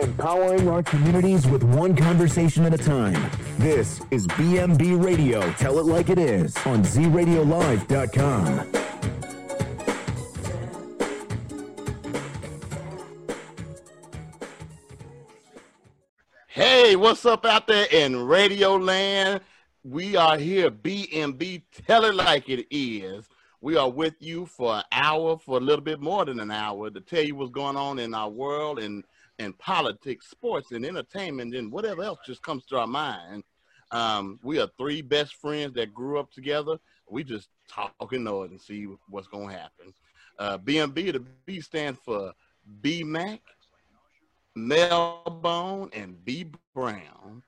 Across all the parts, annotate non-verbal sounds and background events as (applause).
empowering our communities with one conversation at a time. This is BMB Radio. Tell it like it is on ZRadioLive.com. Hey, what's up out there in Radio Land? We are here, BMB. Tell it like it is. We are with you for an hour, for a little bit more than an hour, to tell you what's going on in our world and and politics, sports, and entertainment, and whatever else just comes to our mind. Um, we are three best friends that grew up together. We just talk and noise and see what's going to happen. Uh, BMB, the B stands for B BMAC, Melbone, and B Brown.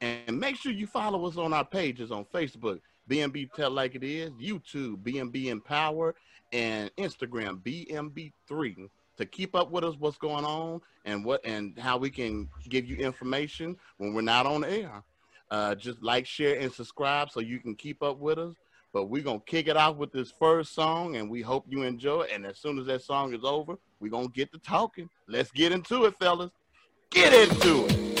And make sure you follow us on our pages on Facebook, BMB Tell Like It Is, YouTube, BMB Empower, and Instagram, BMB3 to keep up with us what's going on and what and how we can give you information when we're not on air. Uh, just like, share, and subscribe so you can keep up with us. But we're gonna kick it off with this first song, and we hope you enjoy it. And as soon as that song is over, we're gonna get to talking. Let's get into it, fellas. Get into it.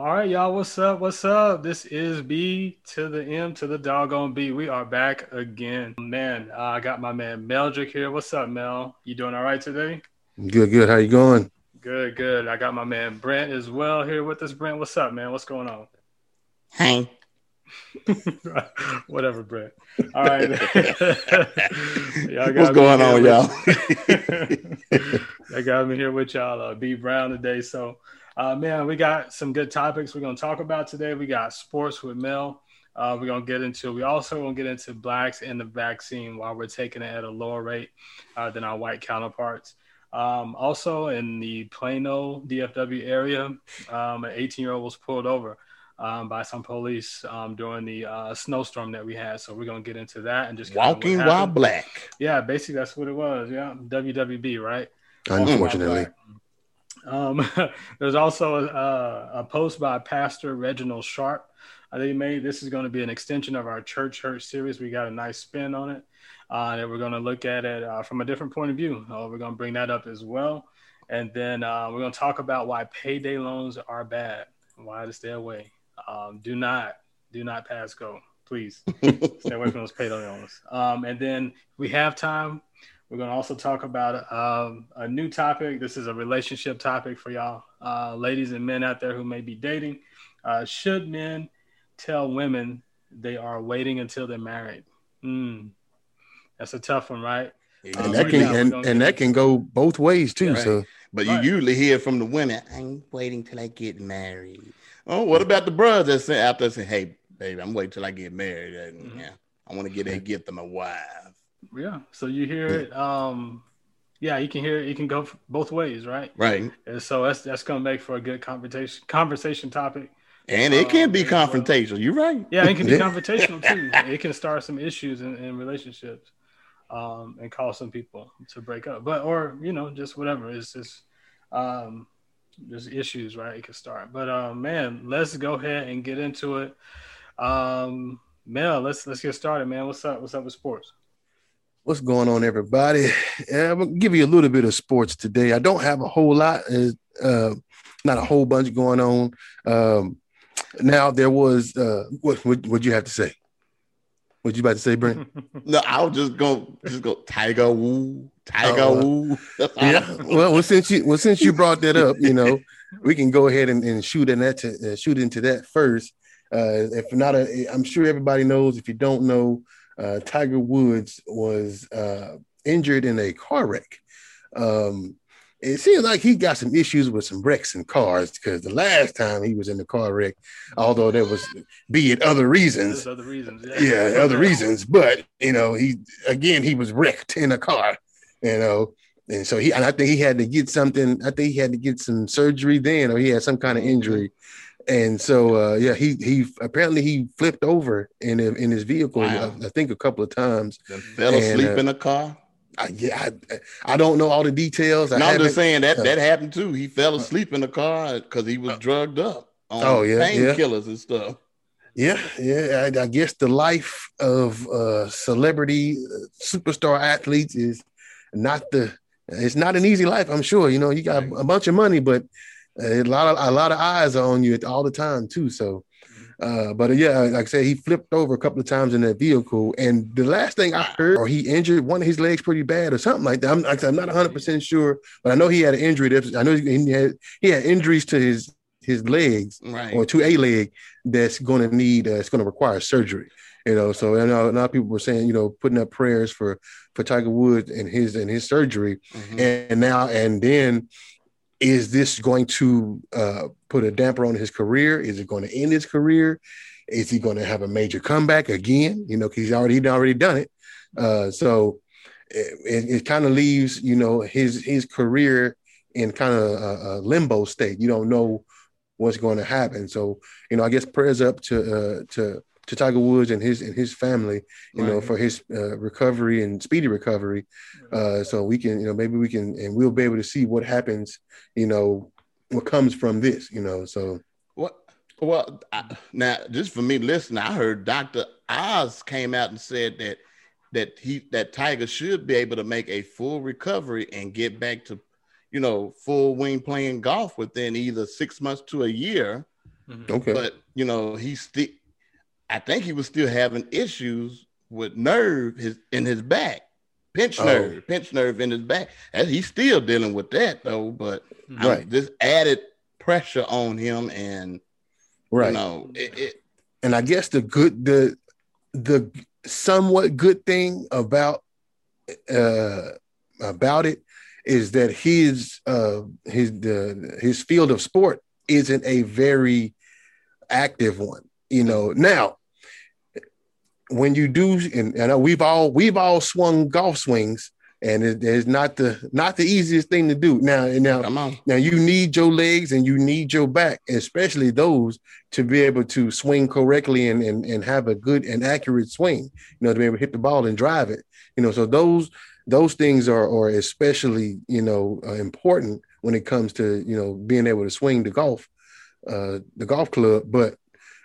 All right, y'all. What's up? What's up? This is B to the M to the doggone B. We are back again, man. Uh, I got my man Meldrick here. What's up, Mel? You doing all right today? Good, good. How you going? Good, good. I got my man Brent as well here with us. Brent, what's up, man? What's going on? Hey. (laughs) Whatever, Brent. All right. (laughs) What's going on, y'all? (laughs) I got me here with y'all, uh, B Brown today. So, uh, man, we got some good topics we're going to talk about today. We got sports with Mel. Uh, we're going to get into, we also going to get into blacks and the vaccine while we're taking it at a lower rate uh, than our white counterparts. Um, also, in the Plano DFW area, um, an 18 year old was pulled over um, by some police um, during the uh, snowstorm that we had. So we're gonna get into that and just walking while black. Yeah, basically that's what it was. Yeah, WWB, right? Unfortunately. Um, (laughs) there's also a, a, post by Pastor Reginald Sharp uh, that he made. This is going to be an extension of our church hurt series. We got a nice spin on it uh, that we're going to look at it uh, from a different point of view. Uh, we're going to bring that up as well. And then uh, we're going to talk about why payday loans are bad, why to stay away. Um, do not, do not pass go. Please (laughs) stay away from those payday loans. Um, and then we have time. We're going to also talk about um, a new topic. This is a relationship topic for y'all, uh, ladies and men out there who may be dating. Uh, should men tell women they are waiting until they're married? Mm, that's a tough one, right? And um, that can and, and that can go both ways too. Right. So, but you usually hear from the women, "I'm waiting till I get married." Oh, what about the brothers that say after say, "Hey, baby, I'm waiting till I get married, and mm-hmm. yeah, I want to get and get them a wife." Yeah. So you hear it. Um, yeah, you can hear it. You can go both ways, right? Right. And so that's that's gonna make for a good conversation conversation topic. And it can um, be confrontational. You're right. Yeah, it can be (laughs) confrontational too. It can start some issues in, in relationships um, and cause some people to break up. But or you know just whatever. It's just um, there's issues, right? It can start. But uh, man, let's go ahead and get into it. Um, Mel, let's let's get started, man. What's up? What's up with sports? What's going on, everybody? I'm gonna give you a little bit of sports today. I don't have a whole lot, uh, not a whole bunch going on. Um, now there was uh, what would you have to say? What you about to say, Brent? (laughs) no, I was just go just go Tiger Woo, Tiger uh, Woo. (laughs) yeah. Well, well, since you well since you brought that up, you know, we can go ahead and, and shoot in that to, uh, shoot into that first. Uh, if not, a, I'm sure everybody knows. If you don't know, uh, Tiger Woods was uh, injured in a car wreck. Um, it seems like he got some issues with some wrecks and cars because the last time he was in the car wreck, although there was be it other reasons, other reasons, yeah. yeah, other reasons, but you know, he again he was wrecked in a car, you know, and so he and I think he had to get something. I think he had to get some surgery then, or he had some kind of mm-hmm. injury. And so, uh, yeah, he he apparently he flipped over in in his vehicle. Wow. I, I, think a couple of times. Then fell asleep and, uh, in a car. I, yeah, I, I, don't know all the details. I no, I'm just saying that uh, that happened too. He fell asleep in the car because he was uh, drugged up on oh, yeah, painkillers yeah. and stuff. Yeah, yeah. I, I, guess the life of uh, celebrity uh, superstar athletes is not the. It's not an easy life. I'm sure. You know, you got a bunch of money, but a lot of a lot of eyes are on you all the time too. So uh, but uh, yeah, like I said, he flipped over a couple of times in that vehicle. And the last thing I heard, or he injured one of his legs pretty bad or something like that. I'm, I'm not 100% sure, but I know he had an injury. That, I know he had, he had injuries to his his legs right. or to a leg that's going to need, uh, it's going to require surgery. You know, so know a lot of people were saying, you know, putting up prayers for for Tiger Woods and his and his surgery, mm-hmm. and now and then is this going to uh, put a damper on his career? Is it going to end his career? Is he going to have a major comeback again? You know, because he's already he'd already done it. Uh, so it, it kind of leaves you know his his career in kind of a, a, limbo state. You don't know what's going to happen. So you know, I guess prayers up to uh, to to Tiger Woods and his and his family, you right. know, for his uh, recovery and speedy recovery. Uh, so we can, you know, maybe we can, and we'll be able to see what happens, you know, what comes from this, you know. So what? Well, I, now just for me, listen, I heard Doctor Oz came out and said that that he that Tiger should be able to make a full recovery and get back to, you know, full wing playing golf within either six months to a year Mm-hmm. Okay. But you know, he still I think he was still having issues with nerve his in his back. Pinch oh. nerve, pinch nerve in his back. And he's still dealing with that though, but right. this added pressure on him and right. you know it, it, and I guess the good the the somewhat good thing about uh about it is that his uh his the his field of sport isn't a very active one you know now when you do and, and we've all we've all swung golf swings and it is not the not the easiest thing to do. Now now now you need your legs and you need your back especially those to be able to swing correctly and, and and have a good and accurate swing you know to be able to hit the ball and drive it. You know so those those things are are especially you know uh, important when it comes to you know being able to swing the golf uh the golf club. But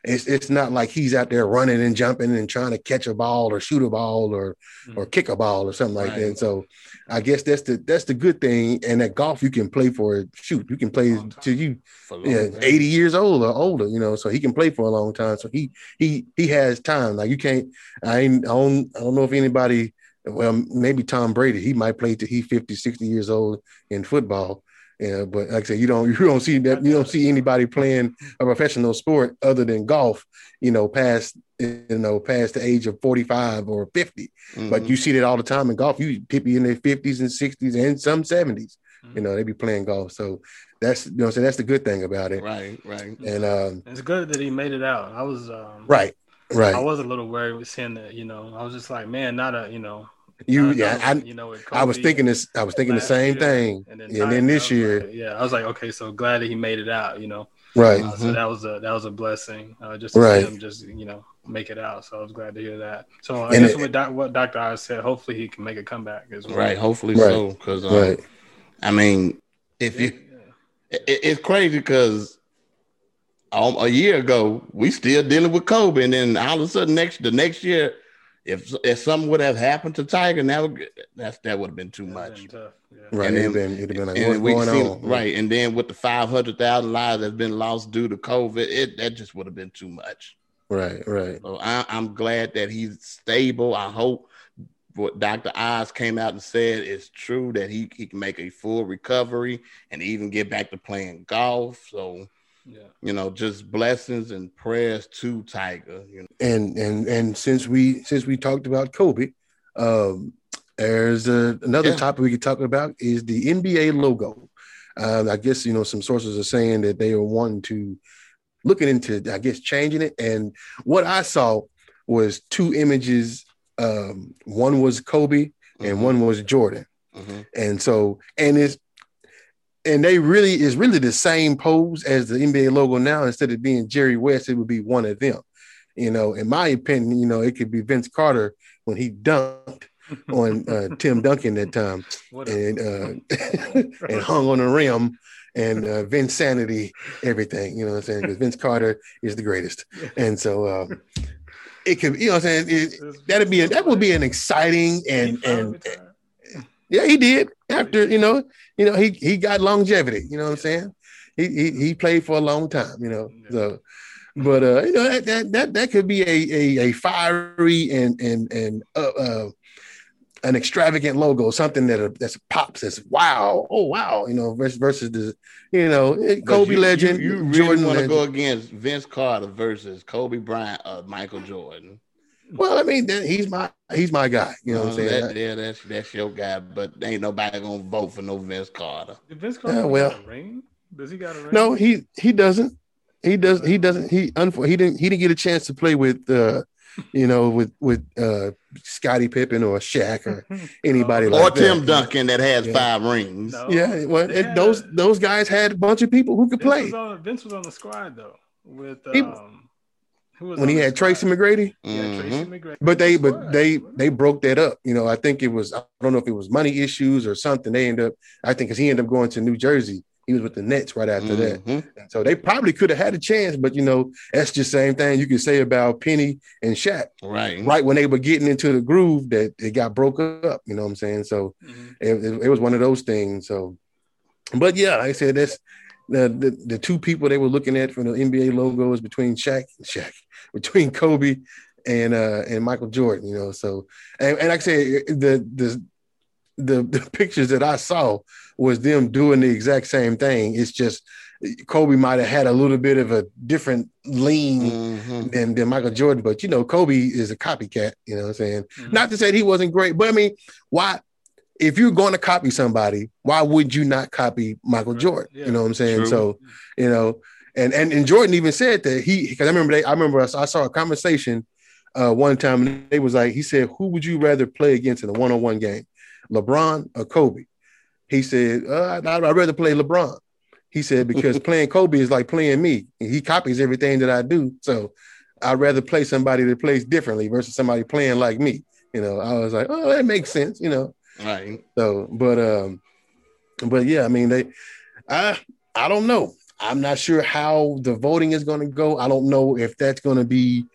it's it's not like he's out there running and jumping and trying to catch a ball or shoot a ball or mm-hmm. or kick a ball or something like right. that. And so I guess that's the that's the good thing. And at golf you can play for shoot, you can play till you yeah, 80 years old or older, you know, so he can play for a long time. So he he he has time. Like you can't I ain't I don't I don't know if anybody well maybe Tom Brady, he might play till he 50, 60 years old in football yeah, but like I said, you don't (laughs) you don't see that you don't see anybody playing a professional sport other than golf, you know, past you know past the age of forty five or 50 mm-hmm. But you see that all the time in golf. You people in their fifties and sixties and some 70s mm-hmm. You know, they be playing golf. So that's you know, so that's the good thing about it. Right, right. And um, it's good that he made it out. I was um, right, right. I was a little worried with seeing that. You know, I was just like, man, not a you know you, yeah, I, you know, I was thinking this. I was thinking the same year, thing, and then, and then this year, like, yeah, I was like, okay, so glad that he made it out, you know, right? Uh, mm-hmm. So that was a that was a blessing, uh, just to right. see him just you know make it out. So I was glad to hear that. So I and guess it, what, doc, what Doctor Oz said, hopefully he can make a comeback as well. Right, hopefully right. so, because um, right. I mean, if you, yeah. it, it's crazy because um, a year ago we still dealing with COVID, and then all of a sudden next the next year if if something would have happened to Tiger, now that's that would have been too much. Been yeah. Right, it'd been it'd been like what's going seen, on? Right, and then with the five hundred thousand lives that's been lost due to COVID, it that just would have been too much. Right, right. So I, I'm glad that he's stable. I hope what Dr. Oz came out and said is true that he, he can make a full recovery and even get back to playing golf. So yeah. you know, just blessings and prayers to Tiger. You know? And and and since we since we talked about Kobe, um, there's a, another yeah. topic we could talk about is the NBA logo. Um, I guess you know some sources are saying that they are wanting to looking into, I guess, changing it. And what I saw was two images. Um, one was Kobe and mm-hmm. one was Jordan. Mm-hmm. And so, and it's and they really is really the same pose as the NBA logo now. Instead of being Jerry West, it would be one of them. You know, in my opinion, you know, it could be Vince Carter when he dunked on uh, (laughs) Tim Duncan that time and uh, (laughs) (laughs) and hung on the rim and uh, Vinsanity, everything. You know what I'm saying? Because Vince Carter is the greatest, and so. Um, it could, you know, what I'm saying it, that'd be a, that would be an exciting and and yeah, he did. After you know, you know, he he got longevity. You know what I'm saying? He he, he played for a long time. You know, so but uh, you know that that that, that could be a, a, a fiery and and and uh, uh, an extravagant logo, something that uh, that's pops as wow, oh wow, you know, versus, versus the you know Kobe you, legend. You, you really want to go against Vince Carter versus Kobe Bryant, uh, Michael Jordan. Well, I mean, he's my he's my guy. You know what I'm uh, saying? That, yeah, that's that's your guy. But ain't nobody gonna vote for no Vince Carter. Did Vince Carter yeah, well, got a ring? Does he got a ring? No, he he doesn't. He does. He doesn't. He he didn't. He didn't get a chance to play with. uh you know, with with uh Scottie Pippen or Shaq or (laughs) anybody like or Tim Duncan that has yeah. five rings. No, yeah, well, it, those those guys had a bunch of people who could Vince play. Was on, Vince was on the squad though with um, when he had Tracy McGrady. Yeah, Tracy. McGrady. But they but they they broke that up. You know, I think it was I don't know if it was money issues or something. They end up I think because he ended up going to New Jersey. He was with the Nets right after mm-hmm. that. And so they probably could have had a chance, but you know, that's just the same thing you could say about Penny and Shaq. Right. Right when they were getting into the groove that it got broke up. You know what I'm saying? So mm-hmm. it, it, it was one of those things. So but yeah, like I said that's the, the the two people they were looking at for the NBA logos between Shaq, and Shaq, between Kobe and uh and Michael Jordan. You know, so and, and like I say, the the the the pictures that I saw was them doing the exact same thing. It's just Kobe might have had a little bit of a different lean Mhm. than, than Michael Jordan, but you know, Kobe is a copycat, you know what I'm saying? Mhm. Not to say that he wasn't great, but I mean, why if you're going to copy somebody, why would you not copy Michael. Jordan? Yeah. You know what I'm saying? True. So, you know, and and and Jordan even said that he because I remember they I remember I saw, I saw a conversation uh one time and they was like he said, Who would you rather play against in a one-on-one game? LeBron or Kobe? He said, uh, I'd, I'd rather play LeBron. He said, (laughs) because playing Kobe is like playing me. He copies everything that I do. So I'd rather play somebody that plays differently versus somebody playing like me. You know, I was like, oh, that makes sense, you know. Right. So, but um, but yeah, I mean, they I I don't know. I'm not sure how the voting is gonna go. I don't know if that's gonna be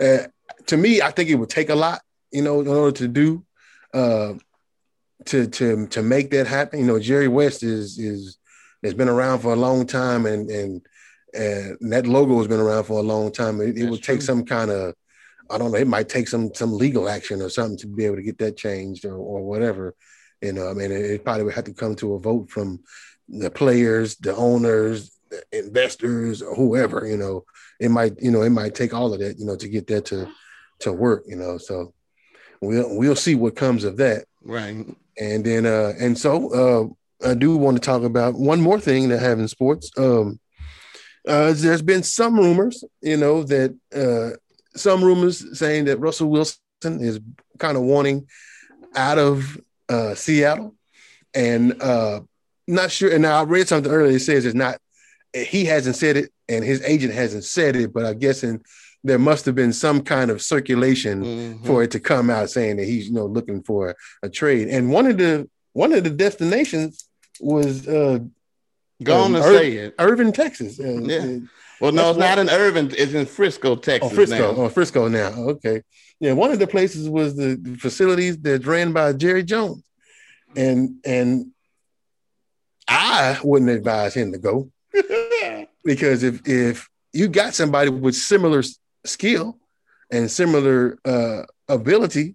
uh to me, I think it would take a lot, you know, in order to do uh to to to make that happen. You know, Jerry West is is has been around for a long time and and and that logo has been around for a long time. It, it would take true. some kind of I don't know, it might take some some legal action or something to be able to get that changed or, or whatever. You know, I mean, it, it probably would have to come to a vote from the players, the owners, investors, or whoever. You know, it might, you know, it might take all of that, you know, to get that to to work. You know, so we'll we'll see what comes of that. Right. And then, uh, and so uh, I do want to talk about one more thing that I have in sports. Um, uh, there's been some rumors, you know, that uh, some rumors saying that Russell Wilson is kind of wanting out of uh, Seattle, and uh, not sure. And I read something earlier. It says it's not. He hasn't said it, and his agent hasn't said it. But I'm guessing there must have been some kind of circulation Mhm. for it to come out saying that he's you know looking for a trade. And one of the one of the destinations was uh, Go on um, Ir- say it. Irving, Texas. Uh, Yeah. uh, Well, no, it's not in Irving. It's in Frisco, Texas. Oh, Frisco. now. Oh, Frisco now. Okay. Yeah, one of the places was the, the facilities that's ran by Jerry Jones. And and I wouldn't advise him to go (laughs) because if if you got somebody with similar skill and similar uh ability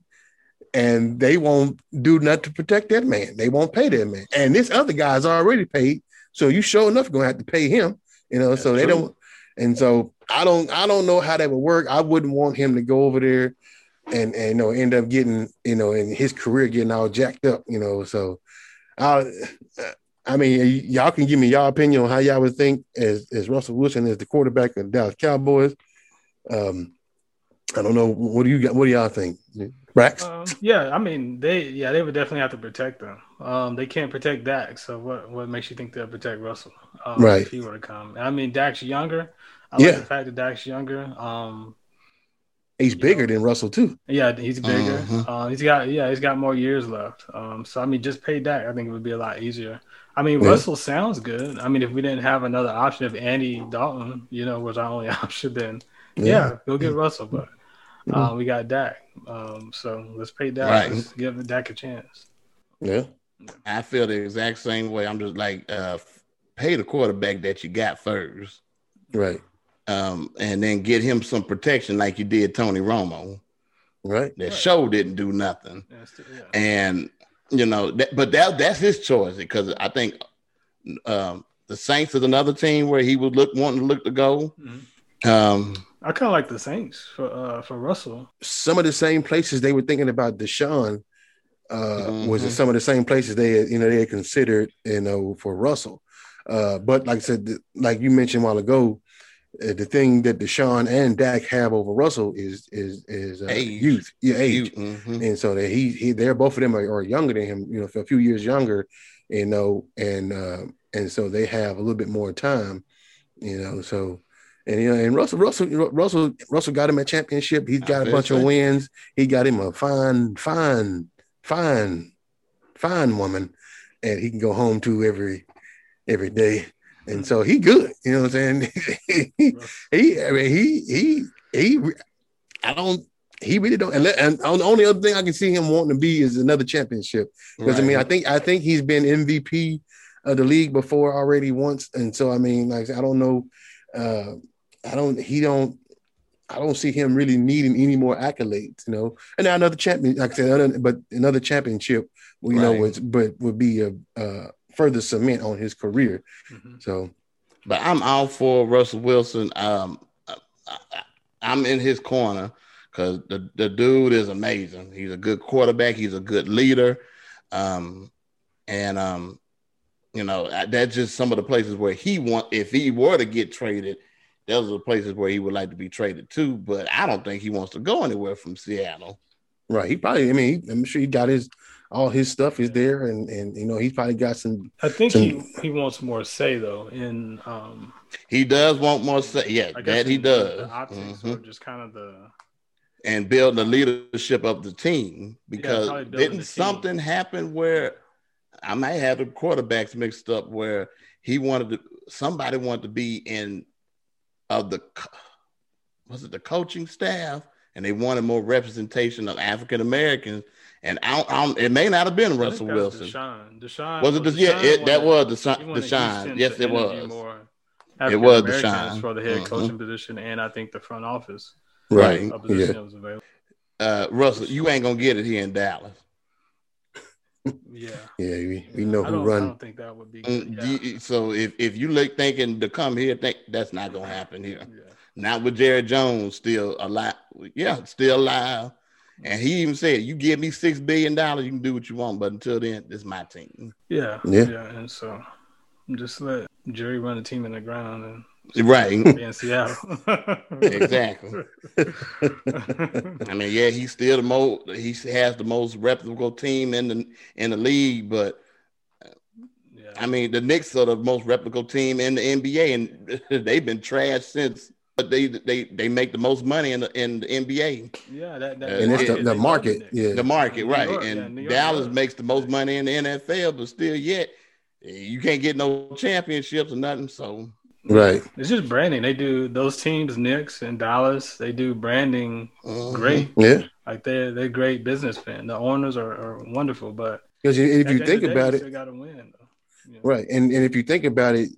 and they won't do nothing to protect that man. They won't pay that man. And this other guy's already paid. So you sure enough gonna have to pay him, you know. so they true. don't and so I don't I don't know how that would work. I wouldn't want him to go over there and and you know end up getting you know in his career getting all jacked up, you know. So I I mean y- y'all can give me y'all opinion on how y'all would think as as Russell Wilson is the quarterback of the Dallas Cowboys. Um I don't know what do you got what do y'all think? Brax? Um, yeah, I mean they yeah they would definitely have to protect them. Um, they can't protect Dak, so what what makes you think they'll protect Russell? Um, Right. If he were to come, I mean Dak's younger. I Yeah. like the fact that Dak's younger. Um, He's you bigger know. than Russell too. yeah, he's bigger. Mhm. Uh, he's got yeah he's got more years left. Um, so I mean just pay Dak. I think it would be a lot easier. I mean Yeah. Russell sounds good. I mean if we didn't have another option, if Andy Dalton, you know, was our only (laughs) option, then yeah, go get Russell. But uh, we got Dak. Um, so let's pay Dak. Right. Let's give Dak a chance. Yeah. I feel the exact same way. I'm just like, uh, pay the quarterback that you got first, Right. um, and then get him some protection like you did Tony Romo. Right. That Right. show didn't do nothing, Yeah, it's- yeah. and you know, that, but that that's his choice because I think um, the Saints is another team where he would look wanting to look to go. Mhm. Um, I kind of like the Saints for uh, for Russell. Some of the same places they were thinking about Deshaun uh, was Mhm. some of the same places they had, you know, they had considered, you know, for Russell. Uh, but like I said, th- like you mentioned a while ago, uh, the thing that Deshaun and Dak have over Russell is is is uh, Age. youth, yeah, age. mhm. and so that he, he they're both of them are, are younger than him, you know, a few years younger, you know, and uh, and so they have a little bit more time, you know. So and you know, and Russell Russell Russell Russell got him a championship. He's got a bunch of wins. He got him a fine, fine, fine, fine woman, and he can go home to every every day. And so he good, you know what I'm saying? (laughs) he, he, I mean, he, he, he, I don't, he really don't. And, let- and the only other thing I can see him wanting to be is another championship. Because I mean, I think, I think he's been MVP of the league before already once, and so I mean, like I don't know, uh, I don't he don't. I don't see him really needing any more accolades, you know. And now another champion, like I said, another, but another championship, you right. know, would but would be a, a further cement on his career. Mm-hmm. So, but I'm all for Russell Wilson. Um, I, am in his corner because the, the dude is amazing. He's a good quarterback. He's a good leader. Um, and um, you know that's just some of the places where he want. If he were to get traded, those are the places where he would like to be traded to. But I don't think he wants to go anywhere from Seattle. Right. He probably. I mean, I'm sure he got his all his stuff is there, and and you know he's probably got some. I think some, he he wants more say though. In um, he does want more say. Yeah, that he does. The optics mm-hmm. just kind of the and build the leadership of the team because yeah, didn't something happen where I might have the quarterbacks mixed up where he wanted to somebody wanted to be in of the was it the coaching staff and they wanted more representation of African Americans and I, I, it may not have been Russell Wilson. Deshaun. Deshaun was it? Deshaun yeah, it, that was Deshaun. Deshaun. Yes, it was. It was Deshaun for the head mm-hmm. coaching position, and I think the front office right yeah. Uh, Russell, you ain't gonna get it here in Dallas. yeah, yeah, we, we know who run. I don't think that would be. Good. Mm, yeah. So if if you look thinking to come here, think that's not gonna happen here. Yeah. Not with Jerry Jones still alive. Yeah, still alive. And he even said, "You give me six billion dollars, you can do what you want, but until then, this is my team." Yeah, yeah, yeah. And so, just let Jerry run the team in the ground and right (laughs) in Seattle. (laughs) exactly. (laughs) I mean, yeah, he's still the most. He has the most reputable team in the in the league, but yeah. I mean, the Knicks are the most reputable team in the NBA, and they've been trashed since. But they they they make the most money in the in the NBA. Yeah, that, that and it's the, the market. Yeah, the market, right? York, and yeah, Dallas makes the most money in the NFL, but still, yet you can't get no championships or nothing. So Right. It's just branding. They do those teams, Knicks and Dallas. They do branding mm-hmm. great. Yeah. Like they're they're great businessmen. The owners are, are wonderful, but because if you think about day, it, got to win. You know? Right, and and if you think about it,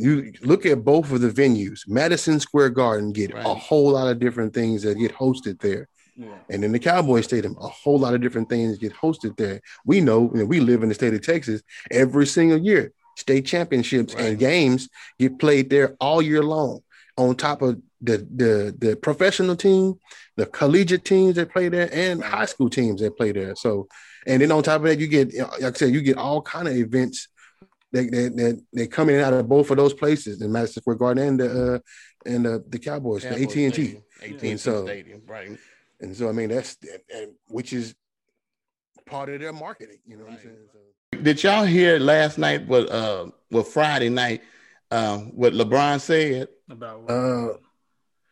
you look at both of the venues. Madison Square Garden get right. a whole lot of different things that get hosted there. Yeah. And in the Cowboy Stadium, a whole lot of different things get hosted there. We know, and we live in the state of Texas every single year state championships right. and games get played there all year long. On top of the the the professional team, the collegiate teams that play there, and high school teams that play there. So, and then on top of that, you get like I said, you get all kind of events that that, that they come in out of both of those places in Madison Square Garden and the uh, and the, the Cowboys, Cowboys the AT and T, AT and so, Stadium, right? And so I mean that's and, which is part of their marketing. You know right. what I'm saying? So, did y'all hear last night what uh what Friday night uh what LeBron said? About what? Uh,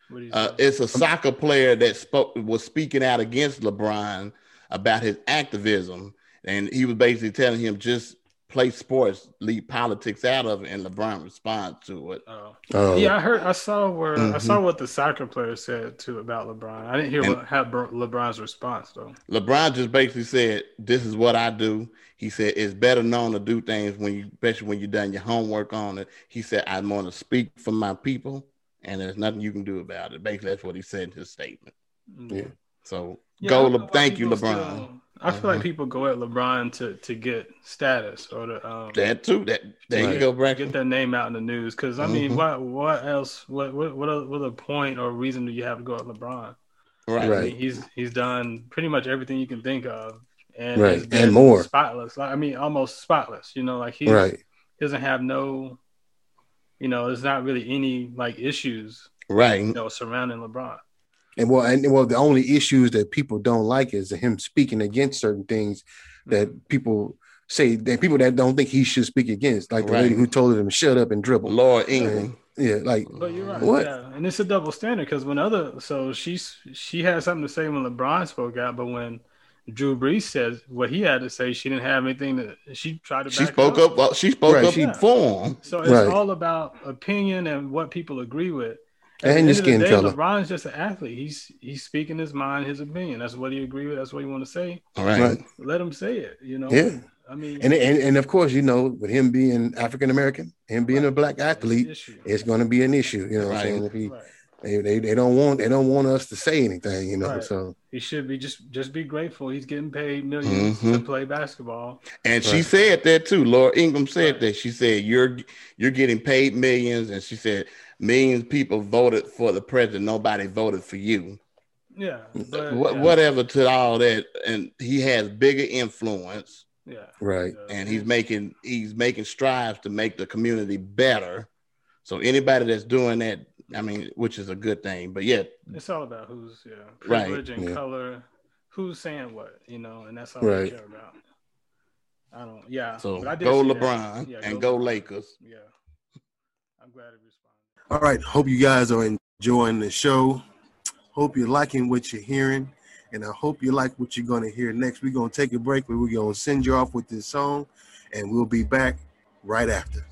what uh, it's a soccer player that spoke was speaking out against LeBron about his activism, and he was basically telling him just play sports, leave politics out of it, and LeBron responded to it. Oh. oh. Yeah, I heard, I saw where mm-hmm. I saw what the soccer player said too about LeBron. I didn't hear and what how LeBron's response though. LeBron just basically said, "This is what I do." He said, "It's better known to do things when you, especially when you've done your homework on it." He said, "I want to speak for my people, and there's nothing you can do about it." Basically, that's what he said in his statement. Mm-hmm. Yeah. So yeah, go, Le- thank you, LeBron. Still, I feel like uh-huh. people go at LeBron to to get status or to um, that too. That there right. you go, Braxton. Get their name out in the news because I mean, mm-hmm. what what else? What what what a, what a point or reason do you have to go at LeBron? Right, I mean, he's he's done pretty much everything you can think of, and right, and more spotless. Like, I mean, almost spotless. You know, like he right. doesn't have no, you know, there's not really any like issues, right? You know, surrounding LeBron. And well, and well, the only issues that people don't like is him speaking against certain things that mm-hmm. people say that people that don't think he should speak against, like the right. lady who told him shut up and dribble. Laura Ingraham. Yeah, like but you're right. What? Yeah, and it's a double standard because when other so she's she had something to say when LeBron spoke out, but when Drew Brees says what he had to say, she didn't have anything to. She tried to. She spoke up. up. She spoke right. up yeah. for him. So it's right. all about opinion and what people agree with. At and your skin day, color. LeBron's just an athlete. He's he's speaking his mind, his opinion. That's what he agree with. That's what he want to say. All right. Let him say it. You know. Yeah. I mean, and, and and of course, you know, with him being African American, him being a black athlete, it's going to be an issue. You know what I'm saying? If he, right. they, they they don't want they don't want us to say anything. You know, right. so he should be just just be grateful. He's getting paid 1000000s mm-hmm. to play basketball. And right. she said that too. Laura Ingraham said that. She said you're you're getting paid millions, and she said millions of people voted for the president. Nobody voted for you. Yeah, but, yeah. Whatever to all that, and he has bigger influence yeah. Right. And he's making he's making strides to make the community better. So anybody that's doing that, I mean, which is a good thing. But yeah, it's all about who's yeah privilege right. and yeah. color, who's saying what, you know, and that's all right. I care about. I don't. Yeah. So go LeBron yeah, and go, go Lakers. Yeah. I'm glad it responded. All right. Hope you guys are enjoying the show. Hope you're liking what you're hearing. And I hope you like what you're going to hear next. We're going to take a break, but we're going to send you off with this song, and we'll be back right after.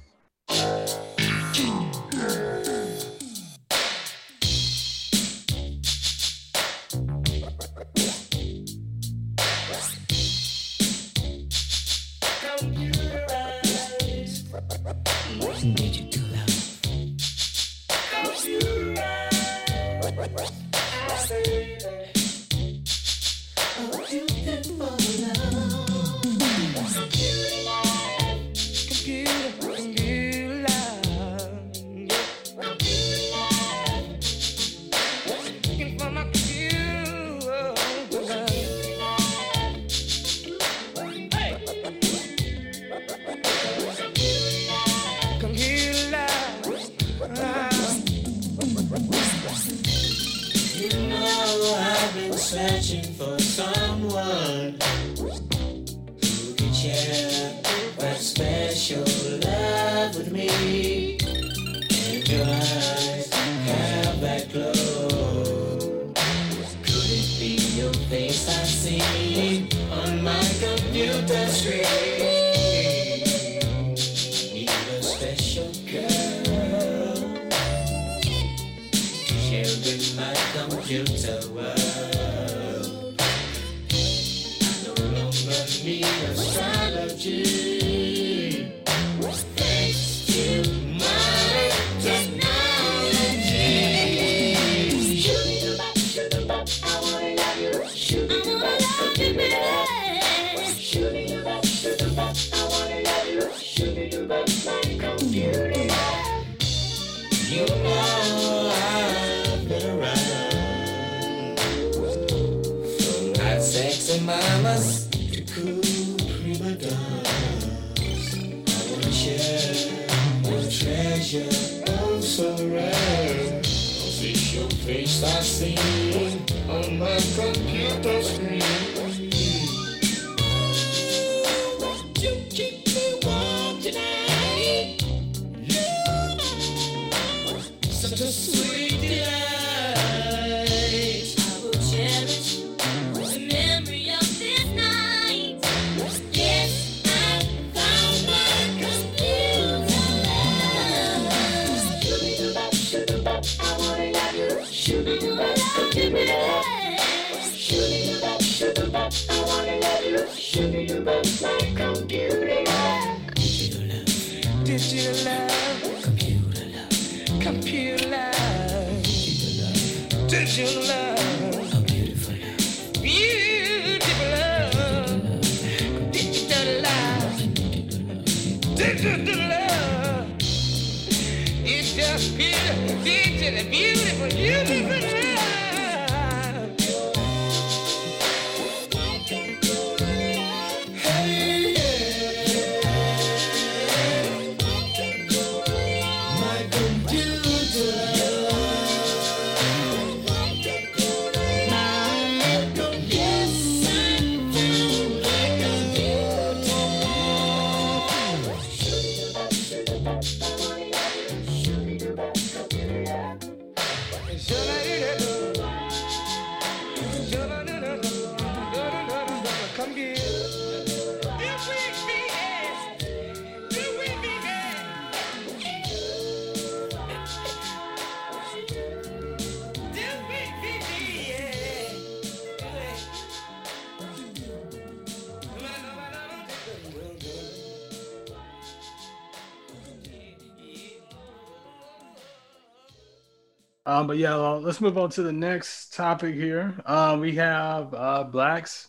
Um, but yeah, well, let's move on to the next topic here. Um, we have uh, blacks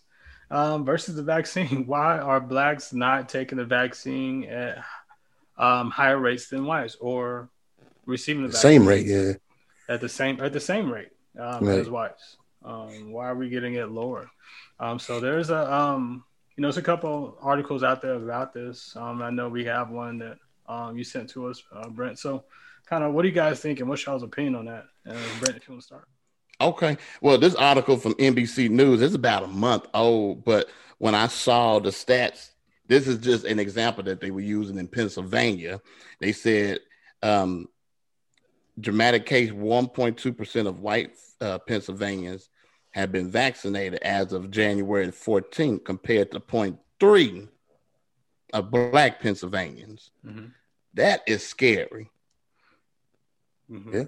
um, versus the vaccine. (laughs) Why are blacks not taking the vaccine at um, higher rates than whites, or receiving the, the same rate? Yeah, at the same at the same rate um, right. as whites. Um, why are we getting it lower? Um, so there's a um, you know, there's a couple articles out there about this. Um, I know we have one that um, you sent to us, uh, Brent. So, kind of, what do you guys think, and what's y'all's opinion on that? Uh, Brent, if you want to start. Okay. Well, this article from NBC News is about a month old, but when I saw the stats, this is just an example that they were using in Pennsylvania. They said um, dramatic case 1.2% of white uh, Pennsylvanians have been vaccinated as of January 14th compared to 0.3 of black Pennsylvanians. Mm-hmm. That is scary. Mm-hmm. Yeah.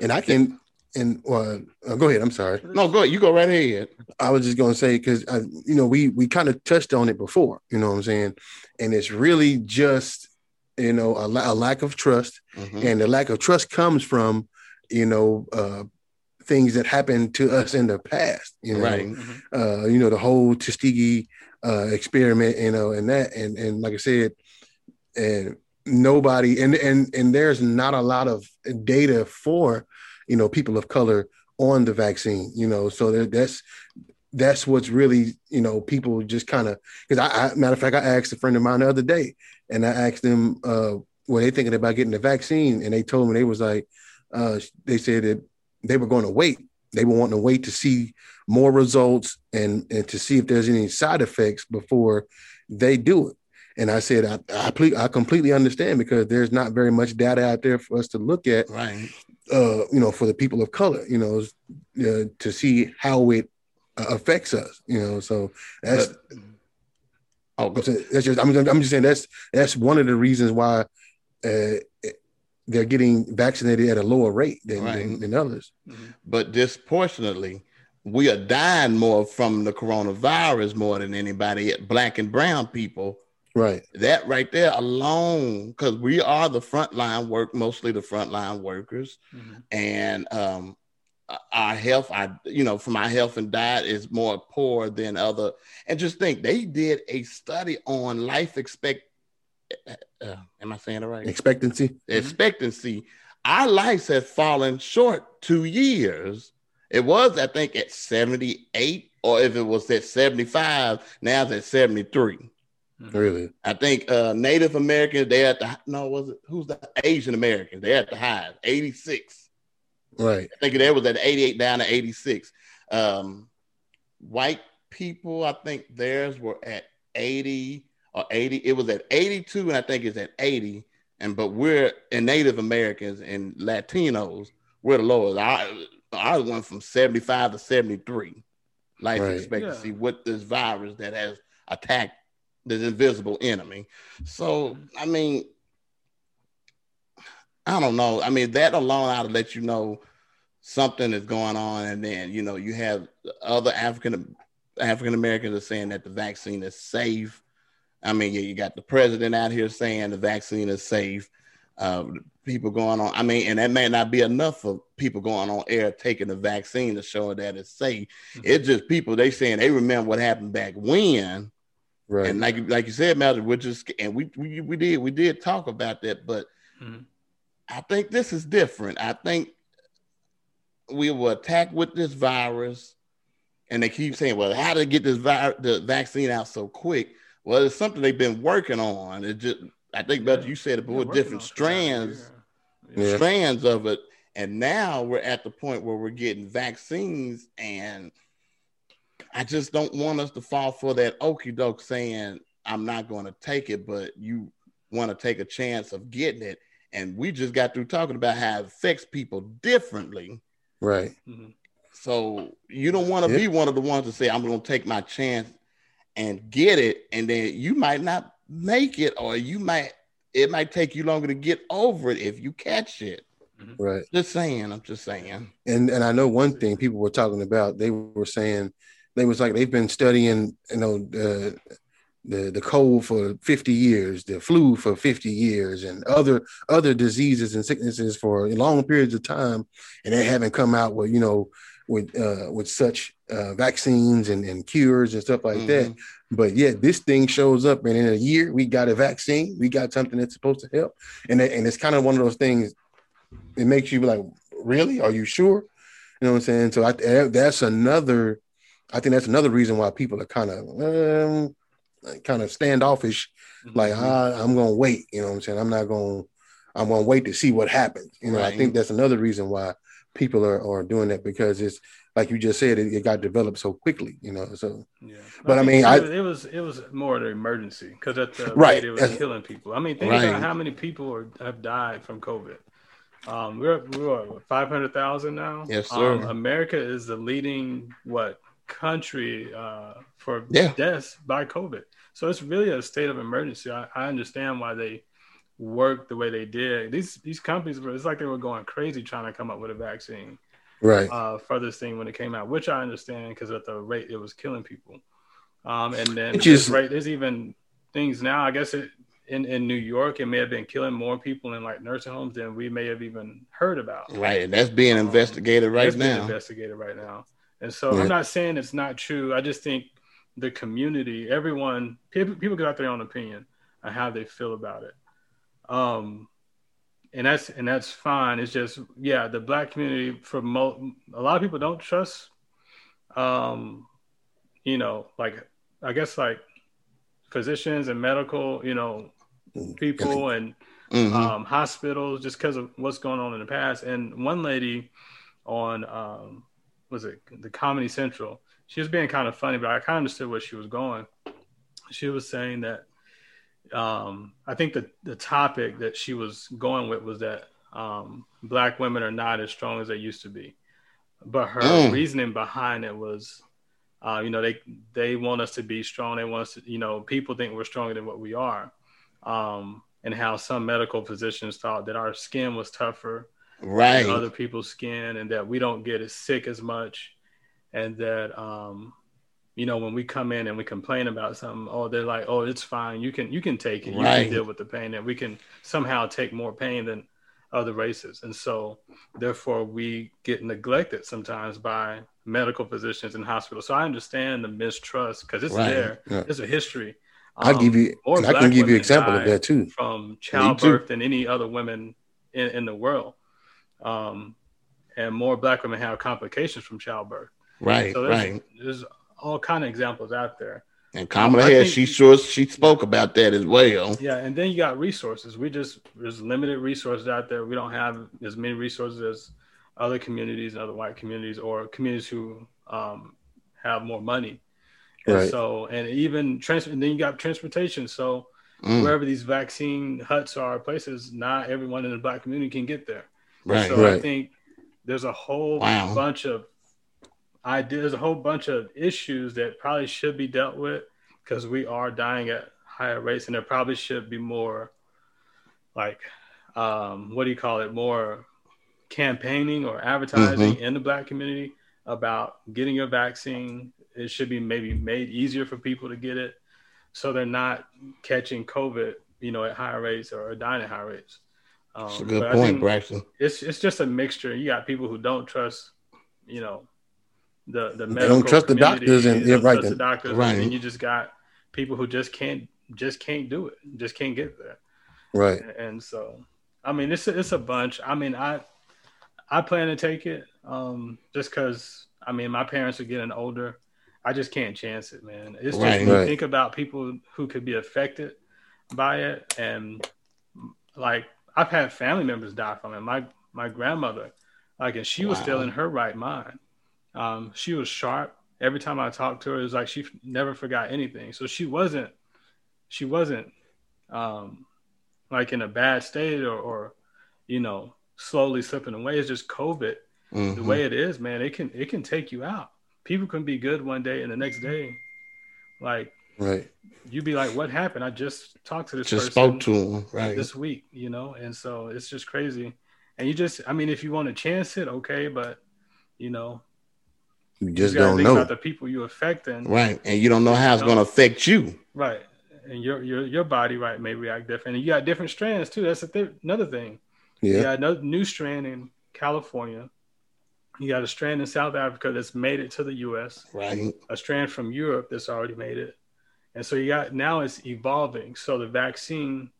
And I can, and uh, go ahead. I'm sorry. No, go ahead. You go right ahead. I was just going to say because you know we we kind of touched on it before. You know what I'm saying, and it's really just you know a, a lack of trust, mm-hmm. and the lack of trust comes from you know uh, things that happened to us in the past. You know, right. mm-hmm. uh, you know the whole Tuskegee uh, experiment. You know, and that and and like I said, and nobody and and and there's not a lot of data for you know people of color on the vaccine. You know, so that's that's what's really you know people just kind of because I, I, matter of fact I asked a friend of mine the other day and I asked them uh were they thinking about getting the vaccine and they told me they was like uh they said that they were going to wait. They were wanting to wait to see more results and, and to see if there's any side effects before they do it. And I said, I, I, ple- I completely understand because there's not very much data out there for us to look at, right? Uh, you know, for the people of color, you know, uh, to see how it uh, affects us, you know. So that's but, oh, that's just I'm, I'm just saying that's that's one of the reasons why uh, they're getting vaccinated at a lower rate than, right. than, than, others. Mm-hmm. But disproportionately, we are dying more from the coronavirus more than anybody, black and brown people. Right. That right there alone, because we are the frontline work, mostly the frontline workers, mm-hmm. and um, our health, I you know, for my health and diet is more poor than other. And just think, they did a study on life expect uh, am I saying it right? Expectancy. Expectancy. Our lives have fallen short two years. It was, I think, at 78, or if it was at 75, now it's at 73. Mm-hmm. Really? I think uh, Native Americans, they're at the, no, was it, who's the Asian Americans? They're at the high, 86. Right. I think that was at 88 down to 86. Um, white people, I think theirs were at 80 or 80. It was at 82, and I think it's at 80. And but we're in Native Americans and Latinos, we're the lowest. I I went from 75 to 73 life right. expectancy yeah. with this virus that has attacked this invisible enemy. So I mean, I don't know. I mean, that alone ought to let you know something is going on, and then you know you have other African African Americans are saying that the vaccine is safe. I mean, you, you got the president out here saying the vaccine is safe. Uh, people going on. I mean, and that may not be enough for people going on air taking the vaccine to show that it's safe. Mm-hmm. It's just people they saying they remember what happened back when. Right. And like like you said, Malcolm, we're just and we we, we did we did talk about that, but mm-hmm. I think this is different. I think we were attacked with this virus, and they keep saying, "Well, how to get this vi- the vaccine out so quick?" Well, it's something they've been working on. It just I think better you said it before, yeah, different strands, yeah. strands of it. And now we're at the point where we're getting vaccines, and I just don't want us to fall for that okey doke saying I'm not going to take it, but you want to take a chance of getting it. And we just got through talking about how it affects people differently. Right. Mm-hmm. So you don't want to be one of the ones to say, I'm going to take my chance and get it, and then you might not make it, or you might it might take you longer to get over it if you catch it. Mm-hmm. Right. Just saying. I'm just saying. And and I know one thing people were talking about. They were saying they was like they've been studying, you know, uh, the the cold for 50 years, the flu for 50 years, and other other diseases and sicknesses for long periods of time, and they haven't come out with you know with uh, with such uh, vaccines and, and cures and stuff like mm-hmm. that. But yeah, this thing shows up, and in a year we got a vaccine, we got something that's supposed to help, and and it's kind of one of those things. It makes you like, really? Are you sure? You know what I'm saying? So I, that's another. I think that's another reason why people are kind of um, kind of standoffish. Mm-hmm. Like ah, I'm gonna wait. You know what I'm saying? I'm not gonna. I'm gonna wait to see what happens. You know, right. I think that's another reason why people are, are doing that because it's like you just said, it, it got developed so quickly, you know. So, yeah. But I mean, I, mean, it, was it was more of an emergency because at the right, it was killing people. I mean, think right. about how many people are, have died from COVID. Um, we're we're five hundred thousand now. Yes, sir. Um, America is the leading what country uh, for yeah. deaths by COVID. So it's really a state of emergency. I, I understand why they worked the way they did. These these companies were it's like they were going crazy trying to come up with a vaccine. Right. Uh, for this thing when it came out, which I understand because at the rate it was killing people. Um, and then just, right, there's even things now. I guess it, in in New York, it may have been killing more people in like nursing homes than we may have even heard about. Right, and that's being um, investigated right now. investigated right now, and so yeah. I'm not saying it's not true. I just think the community, everyone, people, people got their own opinion on how they feel about it. Um, and that's and that's fine. It's just yeah, the black community for mo- a lot of people don't trust, um, you know, like I guess like physicians and medical, you know, people and mm-hmm. um, hospitals just because of what's going on in the past. And one lady on um, was it the Comedy Central? She was being kind of funny, but I kind of understood where she was going. She was saying that um, I think the the topic that she was going with was that um, black women are not as strong as they used to be, but her mm. reasoning behind it was, uh, you know, they they want us to be strong. They want us to, you know, people think we're stronger than what we are, um, and how some medical physicians thought that our skin was tougher, right, other people's skin, and that we don't get as sick as much, and that um, you know, when we come in and we complain about something, oh, they're like, oh, it's fine. You can you can take it. You can deal with the pain, and we can somehow take more pain than other races. And so, therefore, we get neglected sometimes by medical physicians and hospitals. So I understand the mistrust because it's right. there. Yeah. There's a history. Um, I give you. I can give you an example of that too. From childbirth than any other women in, in the world, um, and more black women have complications from childbirth. Right. So there's, right. There's all kind of examples out there. And Kamala um, Harris, she sure she spoke about that as well. Yeah, and then you got resources. We just there's limited resources out there. We don't have as many resources as other communities, and other white communities, or communities who um, have more money. And right. so, and even trans, and then you got transportation. So mm. wherever these vaccine huts are, places, not everyone in the black community can get there. Right. So right. I think there's a whole wow. bunch of I there's a whole bunch of issues that probably should be dealt with because we are dying at higher rates, and there probably should be more, like, um, what do you call it? More campaigning or advertising mm-hmm. in the Black community about getting your vaccine. It should be maybe made easier for people to get it, so they're not catching COVID, you know, at higher rates or dying at higher rates. Um, That's a good point, Braxton. It's it's just a mixture. You got people who don't trust, you know, the the medical. They don't trust the doctors and yeah, right. The doctors, right. and you just got people who just can't just can't do it, just can't get there. Right. And so, I mean, it's a, it's a bunch. I mean, I I plan to take it um, just because I mean my parents are getting older. I just can't chance it, man. It's just right, right. think about people who could be affected by it, and like I've had family members die from it. My my grandmother, like, and she wow. was still in her right mind. Um, she was sharp. Every time I talked to her, it was like she never forgot anything. So she wasn't, she wasn't um, like in a bad state or, or, you know, slowly slipping away. It's just COVID. Mm-hmm. The way it is, man, it can it can take you out. People can be good one day and the next day, like right, you'd be like, "What happened? I just talked to this person. just spoke to him right this week," you know. And so it's just crazy. And you just, I mean, if you want to chance it, okay, but you know, you just you don't know the people you affecting, right? And you don't know how it's going to affect you, right? and your your your body right may react different. And you got different strands too. That's th- another thing. Yeah. You got another new strand in California. You got a strand in South Africa that's made it to the U.S. Right. A strand from Europe that's already made it, and so you got now it's evolving. So the vaccine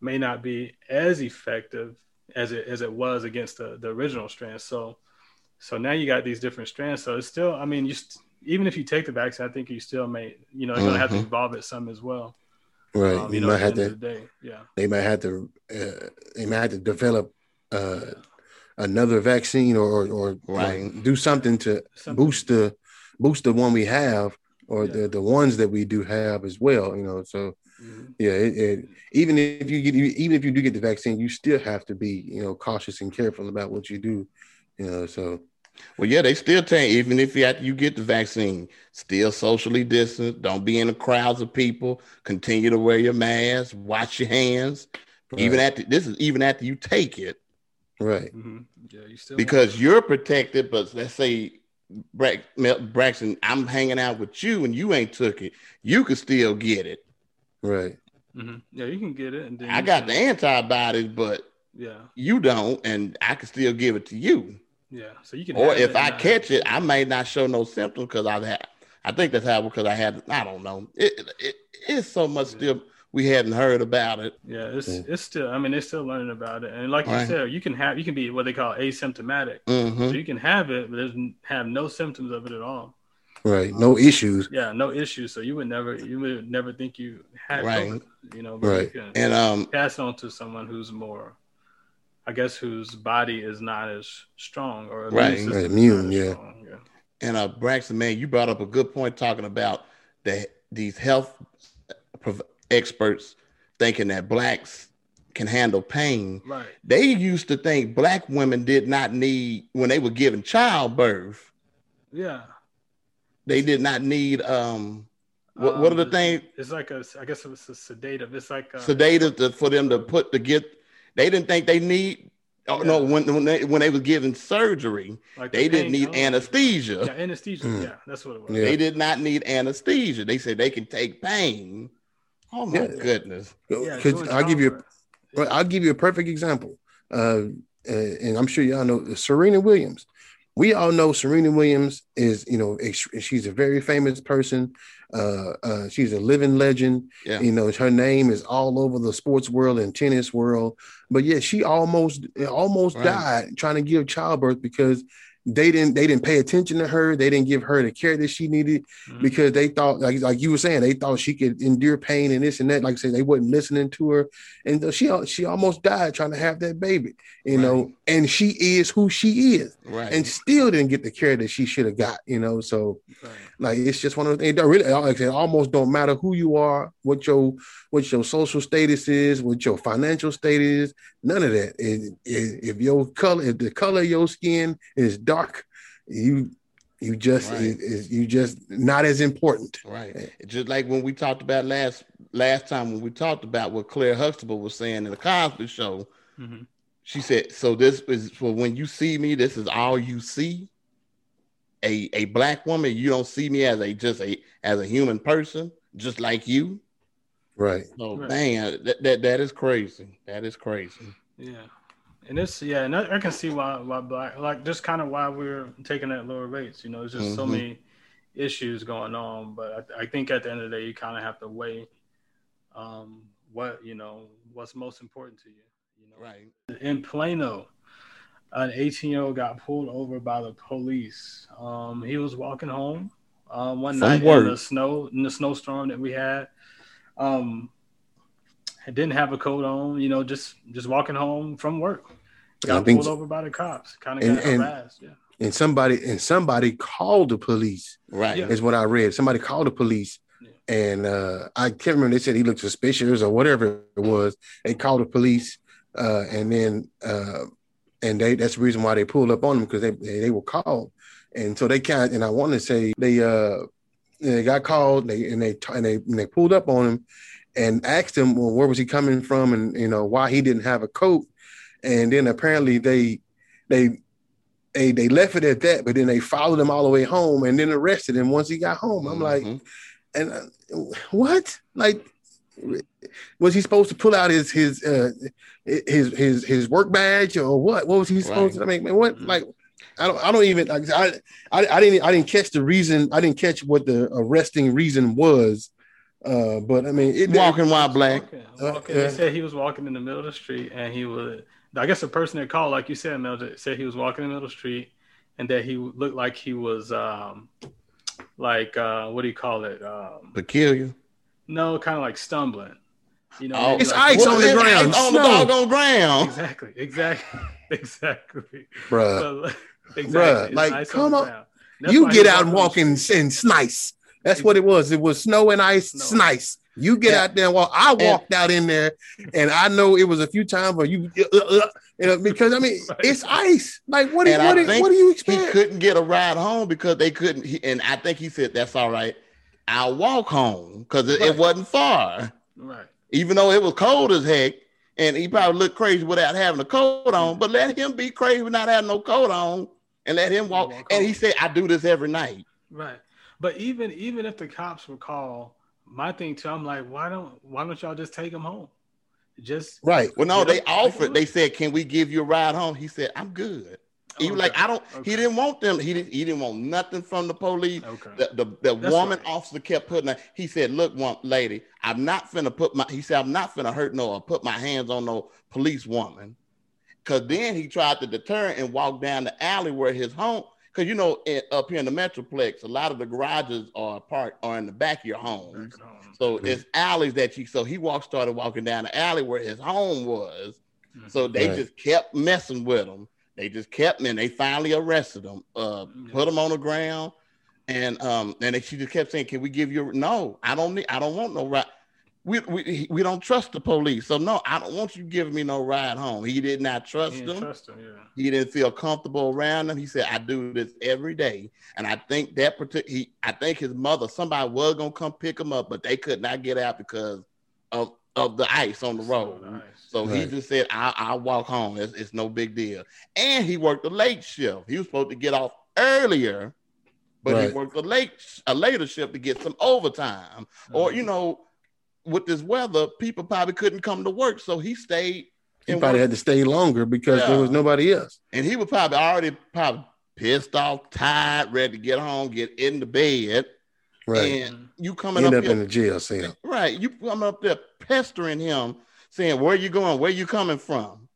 may not be as effective as it as it was against the, the original strand. So so now you got these different strands. So it's still, I mean, you st- even if you take the vaccine, I think you still may, you know, you're gonna have to Mhm. evolve it some as well. Right. Um, you you know, might have to. the day, yeah. They might have to. Uh, they might have to develop uh, another vaccine or or, Right. or do something to Something- boost the boost the one we have or Yeah. the the ones that we do have as well. You know. So Mhm. yeah, it, it, even if you get even if you do get the vaccine, you still have to be you know cautious and careful about what you do. You know. So Well, yeah, they still tell you, even if you after you get the vaccine, still socially distance. Don't be in the crowds of people. Continue to wear your mask. Wash your hands. Even after this is even after you take it, right. Mhm. Yeah, you still because you're protected. But let's say Brax, Braxton, I'm hanging out with you and you ain't took it. You could still get it. Right. Mhm. yeah, you can get it, and then I you got the antibodies, but yeah, you don't, and I can still give it to you. yeah. So you can, Or if I not- catch it, I may not show no symptoms because I've had. I think that's how because I had. I don't know. It, it it's so much still we hadn't heard about it. Yeah, it's Yeah. it's still. I mean, they're still learning about it, and like you Right. said, you can have you can be what they call asymptomatic. So hmm you can have it, but there's have no symptoms of it at all. Right. No issues. Yeah, no issues. So you would never you would never think you had Right. COVID, you know, but Right. you can And um, pass it on to someone who's more, I guess, whose body is not as strong or Right. system Right, immune, yeah. strong, yeah. and uh, Braxton, man, you brought up a good point talking about the these health prov- experts thinking that blacks can handle pain. Right. They used to think black women did not need when they were giving childbirth. Yeah. They did not need um. What, what are the Um, things It's like a, I guess it was a sedative. It's like a, sedative to, for them to put to get? They didn't think they need. Oh no! When when they when they was giving surgery, like the they didn't pain- need oh, anesthesia. Yeah, anesthesia. Mm. Yeah, that's what it was. Yeah. They did not need anesthesia. They said they can take pain. Oh my Yeah. goodness! Yeah, Because doing I'll give you I'll give you a perfect example. Uh, uh, and I'm sure y'all know Serena Williams. We all know Serena Williams is, you know, ex- she's a very famous person. Uh, uh, she's a living legend. Yeah. You know, her name is all over the sports world and tennis world. But yeah, she almost almost Right. died trying to give childbirth because they didn't they didn't pay attention to her. They didn't give her the care that she needed Mhm. because they thought, like, like you were saying, they thought she could endure pain and this and that. Like I said, they wasn't listening to her, and she she almost died trying to have that baby, you know. And she is who she is, Right. and still didn't get the care that she should have got, you know. So Right. Like it's just one of those. It really, like I said, it almost don't matter who you are, what your what your social status is, what your financial state is. None of that. If, if if your color, if the color of your skin is dark, you you just Right. is, is- you just not as important. Right. Just like when we talked about last last time when we talked about what Claire Huxtable was saying in the Cosby Show. Mhm. She said, "So this is for when you see me. This is all you see. A a black woman. You don't see me as a just a as a human person, just like you. Right. So Right. man, that, that that is crazy. That is crazy. Yeah. And it's yeah, and I, I can see why why black like just kind of why we're taking at lower rates. You know, there's just so Mhm. many issues going on, but I, I think at the end of the day, you kind of have to weigh um, what you know what's most important to you. You know, Right. in Plano, an 18 year old got pulled over by the police. Um, he was walking home um, one night work. in the snow in the snowstorm that we had. Um, didn't have a coat on, you know, just just walking home from work. Got pulled over by the cops. Kind of And- got and- harassed. Yeah. And somebody and somebody called the police. Right. Yeah. Is what I read. Somebody called the police, and uh, I can't remember. They said he looked suspicious or whatever it was. They called the police, uh, and then uh, and they that's the reason why they pulled up on them because they, they they were called, and so they kind of, and I want to say they uh they got called they and they and they and they pulled up on him and asked him well where was he coming from and you know why he didn't have a coat, and then apparently they they they they left it at that, but then they followed him all the way home and then arrested him once he got home. I'm like, Mhm. and uh, what? Like, was he supposed to pull out his his uh, his his his work badge or what? What was he supposed right. to make? Man, what mm-hmm. like? I don't. I don't even. I, I. I didn't. I didn't catch the reason. I didn't catch what the arresting reason was. Uh, but I mean, it, walking while black. Walking, walking. Uh, they said he was walking in the middle of the street, and he was. I guess the person that called, like you said, Mel, said he was walking in the middle of the street, and that he looked like he was, um, like uh, what do you call it? Um, Peculiar. No, kind of like stumbling. You know, oh, it's like, ice on the ground, on the doggone ground. Exactly, exactly, (laughs) exactly, bruh. So, (laughs) exactly. Bruh, like, come on, you get out and walk in, in snice. That's what it was. It was snow and ice, snow. snice. You get yeah. out there and walk. I walked out in there, and I know it was a few times where you, uh, uh, uh you know, because I mean (laughs) it's ice. Like what? Do, what, do, what do you expect? He couldn't get a ride home because they couldn't. He, and I think he said that's all right. I'll walk home because it, right. it, wasn't far. Right. Even though it was cold as heck, and he probably looked crazy without having a coat on. But let him be crazy without having no coat on, and let him walk. walk and he said, "I do this every night." Right. But even even if the cops were called my thing too, I'm like, why don't why don't y'all just take him home? Just right. Well, no, they offered. They said, "Can we give you a ride home?" He said, "I'm good." He was like, I don't. Okay. He didn't want them. He didn't. He didn't want nothing from the police. Okay. The the, the woman right. officer kept putting. A, he said, "Look, one lady, I'm not finna put my." He said, "I'm not finna hurt no or put my hands on no police woman." Cause then he tried to deter and walk down the alley where his home because you know in, up here in the metroplex, a lot of the garages are part are in the back of your home. So mm-hmm. it's alleys that you. So he walked started walking down the alley where his home was. Mm-hmm. So they right. just kept messing with him. They just kept him, and they finally arrested him, uh, put him on the ground, and um, and they, she just kept saying, "Can we give you?" No, I don't need. I don't want no right we, we we don't trust the police. So no, I don't want you giving me no ride home. He did not trust he them. Trust him, yeah. He didn't feel comfortable around them. He said, "I do this every day," and I think that particular, he, I think his mother, somebody was gonna come pick him up, but they could not get out because of of the ice on the road. So, so right. he just said, I, "I'll walk home. It's, it's no big deal." And he worked a late shift. He was supposed to get off earlier, but right. he worked a late a later shift to get some overtime, mm-hmm. or you know with this weather, people probably couldn't come to work, so he stayed. He probably work. had to stay longer because yeah. there was nobody else. And he was probably already probably pissed off, tired, ready to get home, get in the bed. Right. And you coming End up, up in the jail cell. Right. You coming up there pestering him, saying, Where you going? Where you coming from?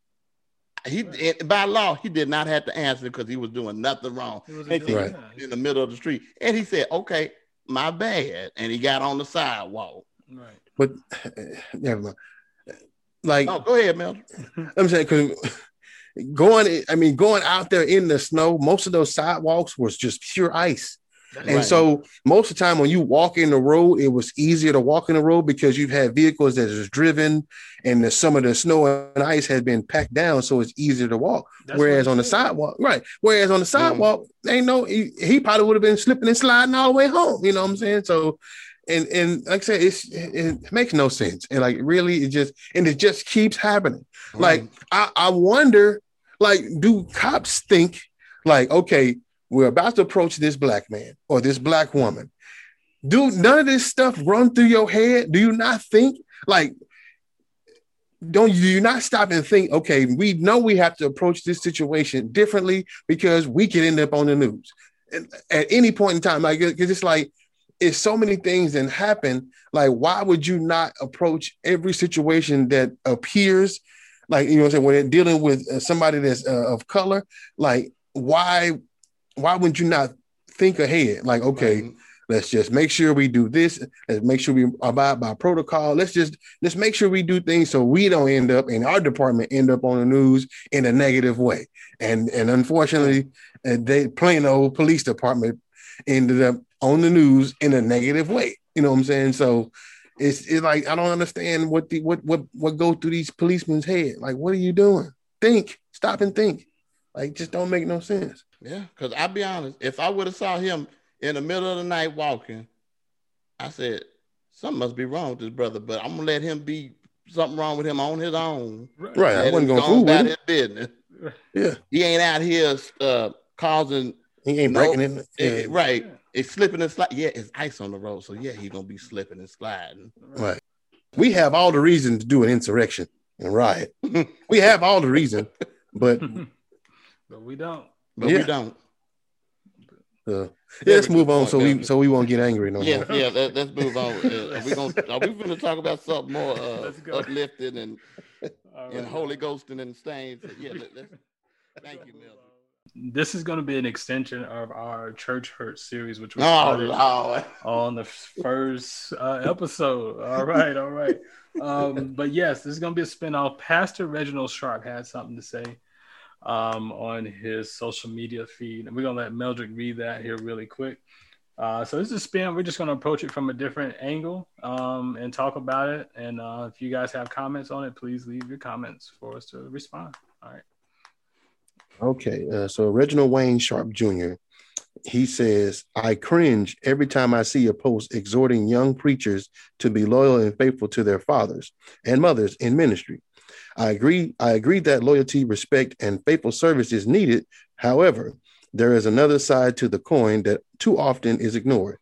He right. by law he did not have to answer because he was doing nothing wrong. right. in the middle of the street. And he said, Okay, my bad. And he got on the sidewalk. Right. But never mind. Like, oh, go ahead, Mel. I'm saying because going, I mean, going out there in the snow, most of those sidewalks was just pure ice. And right. so most of the time when you walk in the road, it was easier to walk in the road because you've had vehicles that is driven and the, some of the snow and ice has been packed down, so it's easier to walk. That's Whereas on the sidewalk, right? Whereas on the sidewalk, mm. ain't no he, he probably would have been slipping and sliding all the way home. You know what I'm saying? So and and like I said, it's it, makes no sense, and like really, it just and it just keeps happening. Mm. Like I, I wonder, like, do cops think like, okay, we're about to approach this black man or this black woman? Do none of this stuff run through your head? Do you not think like? Don't you, not stop and think, okay, we know we have to approach this situation differently because we could end up on the news and at any point in time. Like, it's like it's so many things that happen. Like, why would you not approach every situation that appears like you know what I'm saying when dealing with uh, somebody that's uh, of color? Like, why why would you not think ahead? Like, okay. Right. Let's just make sure we do this. Let's make sure we abide by protocol. Let's just let's make sure we do things so we don't end up in our department end up on the news in a negative way. And and unfortunately, uh, they Plano police department ended up on the news in a negative way. You know what I'm saying? So it's it's like I don't understand what the what what what go through these policemen's head. Like, what are you doing? Think, stop and think. Like, just don't make no sense. Yeah, because I'll be honest, if I would have saw him in the middle of the night walking, I said, something must be wrong with this brother, but I'm gonna let him be something wrong with him on his own. Right. I wasn't gonna fool with him. business. Yeah. He ain't out here uh, causing he ain't breaking no, it. Yeah. Right. It's slipping and sliding. Yeah, it's ice on the road. So yeah, he's gonna be slipping and sliding. Right. we have all the reason to do an insurrection and riot. (laughs) we have all the reason, but (laughs) but we don't. But Yeah. we don't. uh, yeah, let's move on so we so we won't get angry no Yeah, more. yeah. Let, let's move on. Uh, are we gonna are we gonna talk about something more uh, (laughs) Let's uplifting and, All and. Holy Ghosting and stains? Yeah. Let, let's, (laughs) thank you, Milton. This is going to be an extension of our Church Hurt series, which was Oh Lord. on the first uh, episode. All right, all right. Um, but yes, this is going to be a spinoff. Pastor Reginald Sharp had something to say um, on his social media feed, and we're going to let Meldrick read that here really quick. Uh, so this is spin. We're just going to approach it from a different angle um, and talk about it. And uh, if you guys have comments on it, please leave your comments for us to respond. All right. Okay, uh, so Reginald Wayne Sharp Jr. He says, "I cringe every time I see a post exhorting young preachers to be loyal and faithful to their fathers and mothers in ministry. I agree. I agree that loyalty, respect, and faithful service is needed. However, there is another side to the coin that too often is ignored.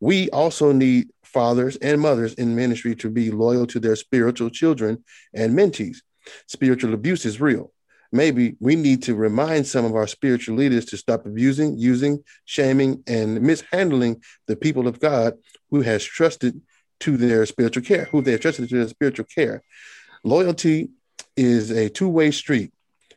We also need fathers and mothers in ministry to be loyal to their spiritual children and mentees. Spiritual abuse is real." maybe we need to remind some of our spiritual leaders to stop abusing, using, shaming, and mishandling the people of God who has trusted to their spiritual care, who they have trusted to their spiritual care. Loyalty is a two-way street.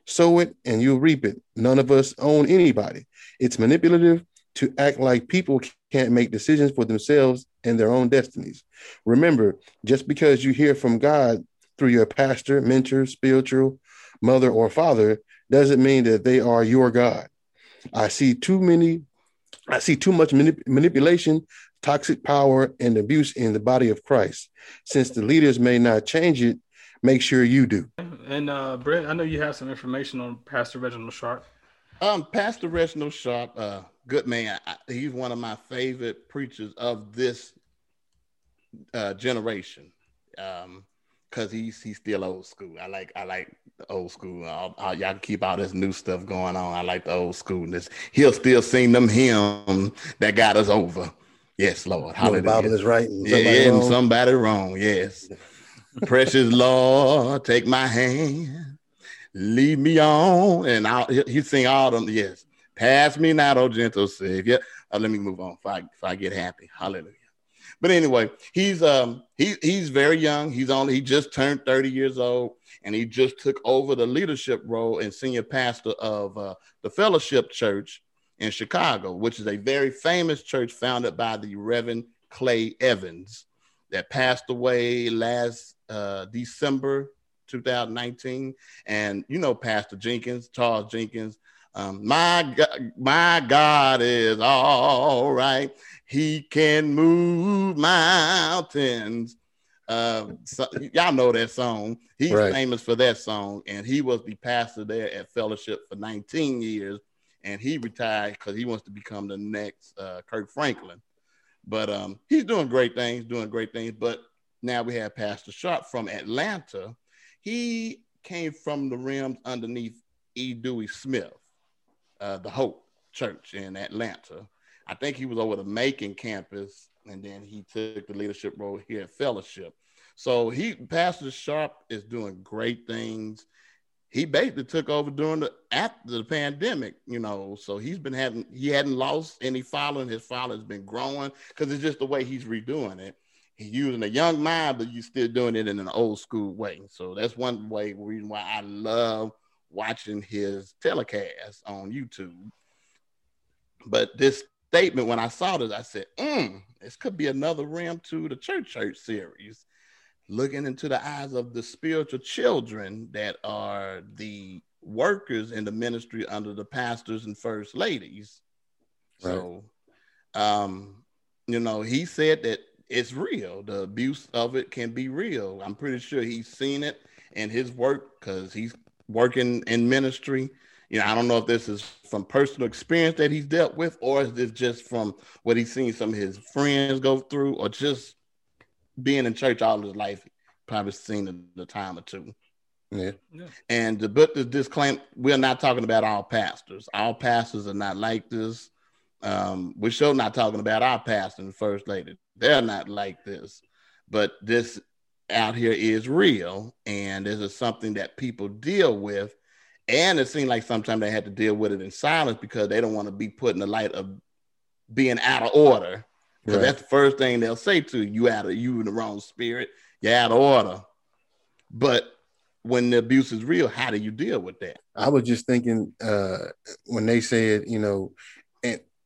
Sow it and you'll reap it. None of us own anybody. It's manipulative to act like people can't make decisions for themselves and their own destinies. Remember, just because you hear from God through your pastor, mentor, spiritual mother or father doesn't mean that they are your God. I see too many, I see too much manip- manipulation, toxic power, and abuse in the body of Christ. Since the leaders may not change it, make sure you do. And uh, Brett, I know you have some information on Pastor Reginald Sharp. Um, Pastor Reginald Sharp, uh, good man. I, he's one of my favorite preachers of this uh, generation. Um, cause he's he's still old school. I like I like the old school. I'll, I'll, y'all can keep all this new stuff going on. I like the old schoolness. He'll still sing them hymns that got us over. Yes, Lord. You Hallelujah. the Bible is right. And Yeah, and wrong. somebody wrong. Yes. (laughs) Precious Lord, take my hand, lead me on. And I'll, he, sing all them. Yes. Pass me not, oh gentle Savior. Uh, let me move on if I, if I get happy. Hallelujah. But anyway, he's um he he's very young. He's only he just turned 30 years old, and he just took over the leadership role and senior pastor of uh, the Fellowship Church in Chicago, which is a very famous church founded by the Reverend Clay Evans that passed away last uh, December 2019. And you know, Pastor Jenkins, Charles Jenkins, um, my God, my God is all right. He can move mountains. Um, so, y'all know that song. He's Right. famous for that song, and he was the pastor there at Fellowship for 19 years, and he retired because he wants to become the next uh, Kirk Franklin. But um, he's doing great things, doing great things. But now we have Pastor Sharp from Atlanta. He came from the rims underneath E. Dewey Smith, uh, the Hope Church in Atlanta. I think he was over the Macon campus, and then he took the leadership role here at Fellowship. So he, Pastor Sharp, is doing great things. He basically took over during the after the pandemic, you know. So he's been having he hadn't lost any following. His following has been growing because it's just the way he's redoing it. He's using a young mind, but you're still doing it in an old school way. So that's one way reason why I love watching his telecast on YouTube. But this statement, when I saw this, I said, mm, this could be another rim to the church church series, looking into the eyes of the spiritual children that are the workers in the ministry under the pastors and first ladies. So, um, you know, he said that it's real. The abuse of it can be real. I'm pretty sure he's seen it in his work because he's working in ministry. You know, I don't know if this is from personal experience that he's dealt with, or is this just from what he's seen some of his friends go through, or just being in church all his life, probably seen it a time or two. Yeah. yeah. And the book is we're not talking about all pastors. All pastors are not like this. Um, we're sure not talking about our pastor and first lady. They're not like this. But this out here is real and this is something that people deal with. And it seemed like sometimes they had to deal with it in silence because they don't want to be put in the light of being out of order. Because right. that's the first thing they'll say to you, you out of you in the wrong spirit, you're out of order. But when the abuse is real, how do you deal with that? I was just thinking uh, when they said, you know,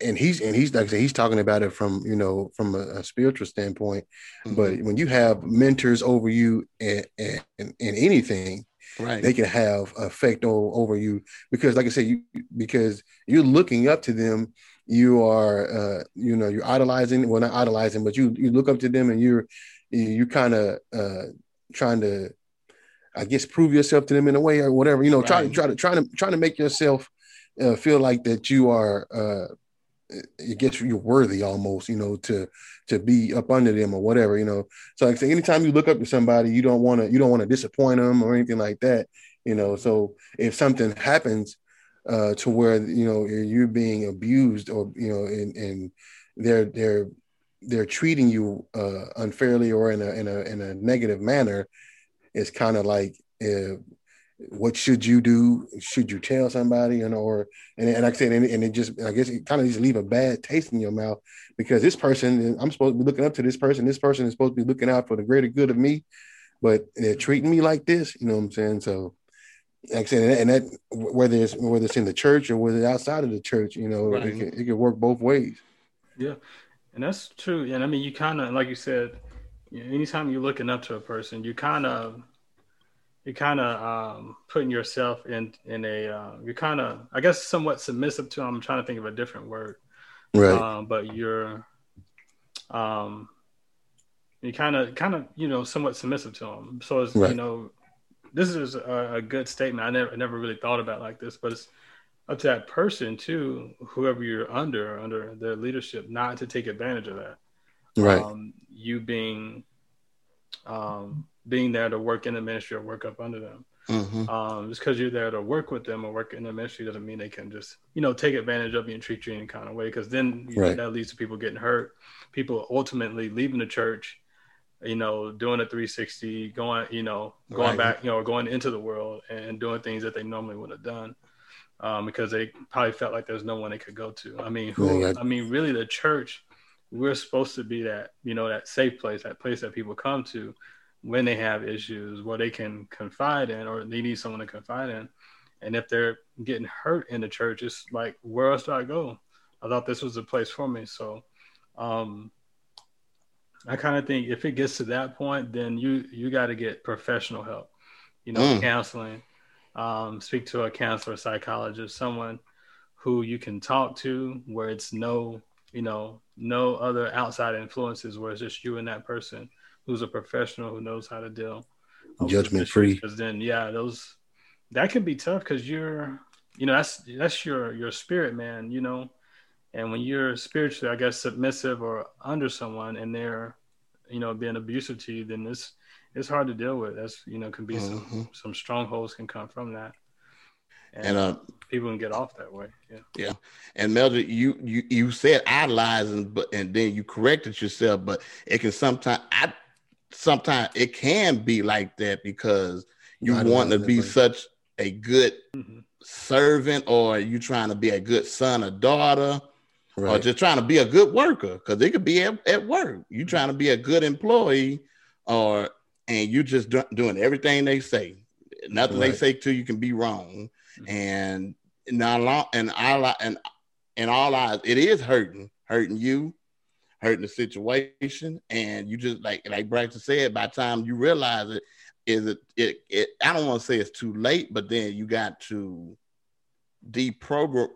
and and he's and he's like I said, he's talking about it from you know from a, a spiritual standpoint. Mm-hmm. But when you have mentors over you and in, in, in, anything, right. they can have effect over, over you because, like I said, you because you're looking up to them. You are, uh, you know, you're idolizing. Well, not idolizing, but you you look up to them and you're you kind of uh, trying to I guess prove yourself to them in a way or whatever. You know, right. try to try to try to trying to make yourself uh, feel like that you are. Uh, it gets you're worthy almost, you know, to to be up under them or whatever, you know. So like I say, anytime you look up to somebody, you don't want to you don't want to disappoint them or anything like that, you know. So if something happens uh, to where you know you're being abused or you know, and and they're they're they're treating you uh, unfairly or in a in a in a negative manner, it's kind of like uh, what should you do? Should you tell somebody? And or and, and like I said, and, and it just I guess it kind of just leave a bad taste in your mouth because this person I'm supposed to be looking up to this person. This person is supposed to be looking out for the greater good of me, but they're treating me like this. You know what I'm saying? So like I said, and that whether it's whether it's in the church or whether it's outside of the church, you know, right. it, can, it can work both ways. Yeah, and that's true. And I mean, you kind of like you said, anytime you're looking up to a person, you kind of you're kind of um, putting yourself in in a uh, you're kind of I guess somewhat submissive to them. I'm trying to think of a different word, right? Um, but you're um you kind of kind of you know somewhat submissive to them. So it's right. you know this is a, a, good statement. I never I never really thought about like this, but it's up to that person too, whoever you're under under their leadership, not to take advantage of that. Right. Um, you being um being there to work in the ministry or work up under them. Mm-hmm. Um, just because you're there to work with them or work in the ministry doesn't mean they can just, you know, take advantage of you and treat you any kind of way. Because then right. know, that leads to people getting hurt, people ultimately leaving the church, you know, doing a 360, going, you know, going right. back, you know, going into the world and doing things that they normally would have done. Um, because they probably felt like there's no one they could go to. I mean, who? Yeah, yeah. I mean, really, the church. We're supposed to be that, you know, that safe place, that place that people come to when they have issues what they can confide in or they need someone to confide in. And if they're getting hurt in the church, it's like, where else do I go? I thought this was the place for me. So um, I kind of think if it gets to that point, then you you got to get professional help. You know, mm. counseling. Um, speak to a counselor, psychologist, someone who you can talk to, where it's no, you know, no other outside influences, where it's just you and that person who's a professional who knows how to deal judgment free. Because then, yeah, those that can be tough because you're, you know, that's that's your your spirit, man. You know, and when you're spiritually, I guess, submissive or under someone, and they're, you know, being abusive to you, then this it's hard to deal with. That's you know, can be mm-hmm. some some strongholds can come from that. And, and uh, people can get off that way. Yeah. Yeah. And Mildred, you you you said idolizing, but and then you corrected yourself, but it can sometimes I sometimes it can be like that because you want to be such a good mm-hmm. servant or you trying to be a good son or daughter right. or just trying to be a good worker because it could be at, at work you trying to be a good employee or and you just do, doing everything they say nothing right. they say to you can be wrong mm-hmm. and not and all and in all eyes it is hurting hurting you hurting the situation, and you just like like Braxton said, by the time you realize it, is it it, it I don't want to say it's too late, but then you got to deprogram.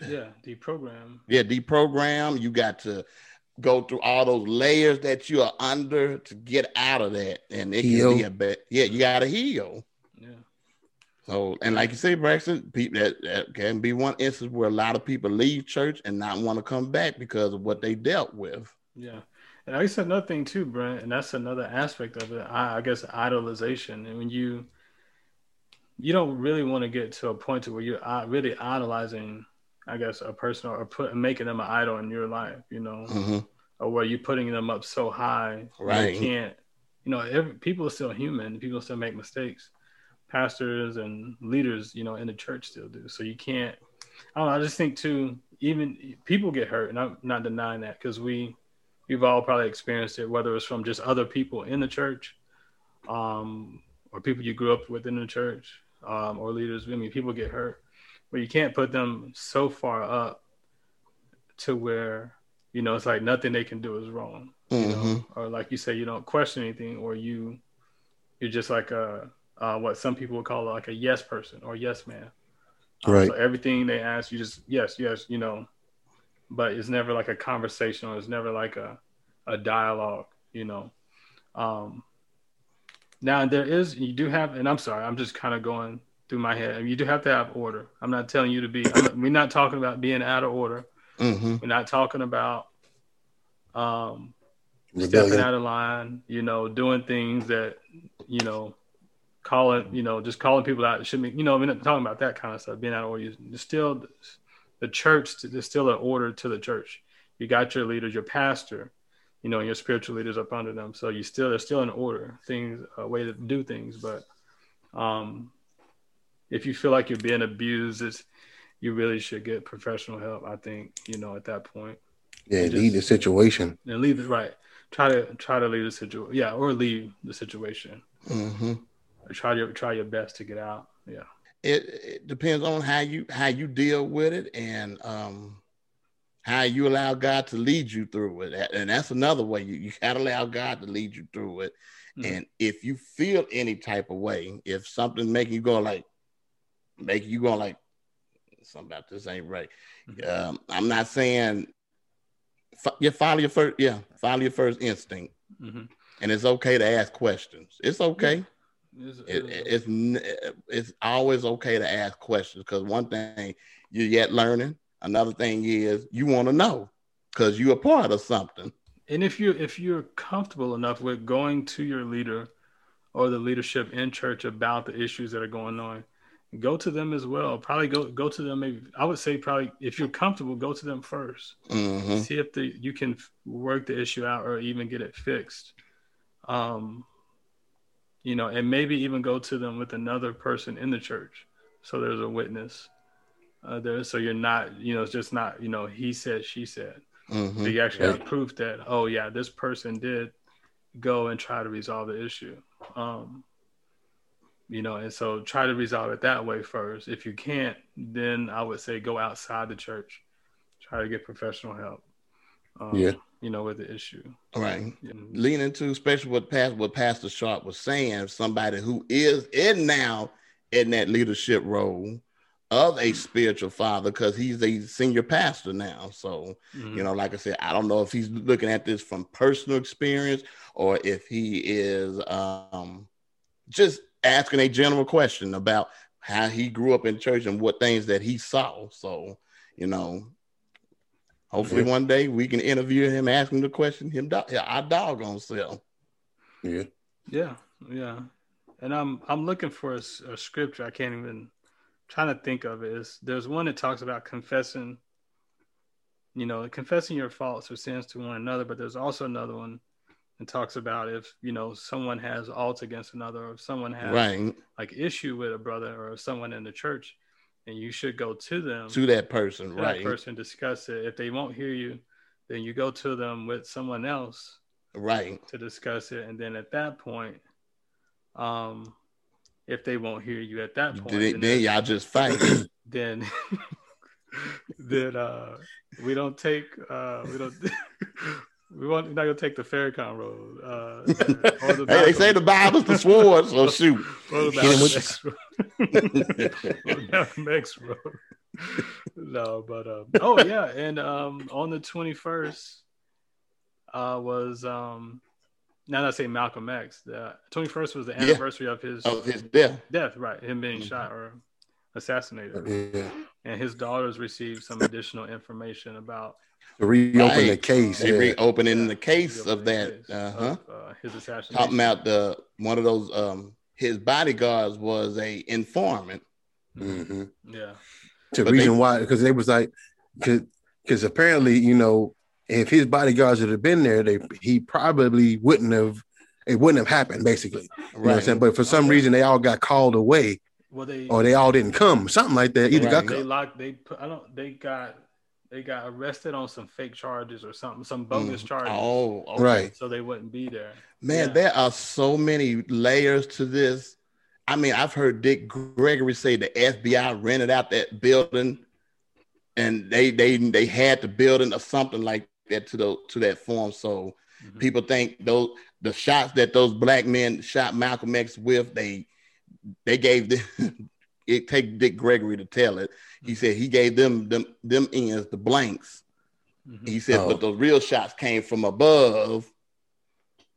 Yeah, deprogram. Yeah, deprogram. You got to go through all those layers that you are under to get out of that, and it heal. can be a bit. Yeah, you got to heal. Yeah. So, and like you say, Braxton, people that, that can be one instance where a lot of people leave church and not want to come back because of what they dealt with. Yeah. And I guess another thing too, Brent, and that's another aspect of it. I, I guess idolization, and when you you don't really want to get to a point to where you're uh, really idolizing, I guess, a person or put making them an idol in your life, you know, mm-hmm. or where you're putting them up so high, right? You can't you know, every, people are still human. People still make mistakes. Pastors and leaders, you know, in the church still do. So you can't. I don't know. I just think too. Even people get hurt, and I'm not denying that because we we've all probably experienced it, whether it's from just other people in the church, um, or people you grew up with in the church, um, or leaders. I mean, people get hurt, but you can't put them so far up to where you know it's like nothing they can do is wrong, mm-hmm. you know, mm-hmm. or like you say, you don't question anything, or you you're just like a uh, what some people would call like a yes person or yes man. Um, right. So everything they ask you just yes, yes, you know, but it's never like a conversation or it's never like a a dialogue, you know. Um, now there is you do have, and I'm sorry, I'm just kind of going through my head. You do have to have order. I'm not telling you to be. Not, we're not talking about being out of order. Mm-hmm. We're not talking about um, stepping out of line. You know, doing things that you know, calling you know, just calling people out. Shouldn't be. You know, we're not talking about that kind of stuff. Being out of order. There's still the church. There's still an order to the church. You got your leaders, your pastor you know, and your spiritual leaders up under them. So you still there's still an order, things a way to do things. But um, if you feel like you're being abused, it's, you really should get professional help. I think you know at that point. Yeah, just, leave the situation. And leave it right. Try to try to leave the situation. Yeah, or leave the situation. Mm-hmm. Try your try your best to get out. Yeah. It, it depends on how you how you deal with it and um how you allow God to lead you through it. And that's another way you, you gotta allow God to lead you through it. Mm-hmm. And if you feel any type of way, if something making you go like, making you go like, something about this ain't right. Mm-hmm. Um, I'm not saying, you follow your first, yeah, follow your first instinct. Mm-hmm. And it's okay to ask questions. It's okay. It's, it, it's, it's always okay to ask questions because one thing you're yet learning Another thing is you want to know because you're a part of something. And if you if you're comfortable enough with going to your leader or the leadership in church about the issues that are going on, go to them as well. Probably go go to them. Maybe I would say probably if you're comfortable, go to them 1st mm-hmm. See if the you can work the issue out or even get it fixed. Um, you know, and maybe even go to them with another person in the church, so there's a witness uh, there, so you're not, you know, it's just not, you know, he said, she said. Mm-hmm. So you actually have proof that, oh yeah, this person did go and try to resolve the issue. Um, you know, and so try to resolve it that way first. If you can't, then I would say go outside the church, try to get professional help. Um, yeah, you know, with the issue. Right. Yeah. Leaning to especially what past what Pastor Sharp was saying, somebody who is in now in that leadership role of a spiritual father because he's a senior pastor now. So, mm-hmm. you know, like I said, I don't know if he's looking at this from personal experience or if he is um, just asking a general question about how he grew up in church and what things that he saw. So, you know, hopefully one day we can interview him, ask him the question, him, do- our dog on sell. Yeah. Yeah. Yeah. And I'm I'm looking for a, a scripture. I can't even trying to think of it is there's one that talks about confessing, you know, confessing your faults or sins to one another, but there's also another one that talks about if you know someone has alt against another, or if someone has right. like issue with a brother or someone in the church, and you should go to them to that person, to right? That person discuss it. If they won't hear you, then you go to them with someone else, right, to discuss it, and then at that point, um, if they won't hear you at that point. Then, then y'all just fight. (coughs) Then (laughs) then uh we don't take uh we don't (laughs) we want we're not gonna take the Farrakhan road. Uh, (laughs) the hey, they say the Bible's the sword, so shoot. Or the next (laughs) road. no, but um, oh yeah, and um, on the twenty first uh, was um, now that I say Malcolm X, the 21st was the anniversary yeah. of his of his death. Death, right? Him being mm-hmm. shot or assassinated. Yeah. And his daughters received some additional information about to reopen right. the case. They yeah. reopening yeah. the case of that. Uh-huh. Of, uh, his assassination. Talking about the one of those um his bodyguards was a informant. Mm-hmm. Yeah. The reason they, why because they was like because apparently you know if his bodyguards had been there, they he probably wouldn't have it wouldn't have happened. Basically, you know what I'm saying. But for some reason, they all got called away, Well, they or they all didn't come, something like that. Either Right. got they locked. They put. I don't. They got. They got arrested on some fake charges or something, some bogus Mm. charges. Oh, okay. right. So they wouldn't be there. Man, Yeah. there are so many layers to this. I mean, I've heard Dick Gregory say the FBI rented out that building, and they they they had the building or something like that to the to that form. So Mhm. people think those the shots that those black men shot Malcolm X with, they they gave the (laughs) it take Dick Gregory to tell it. He said he gave them them them ends the blanks. Mhm. He said, Oh. but those real shots came from above.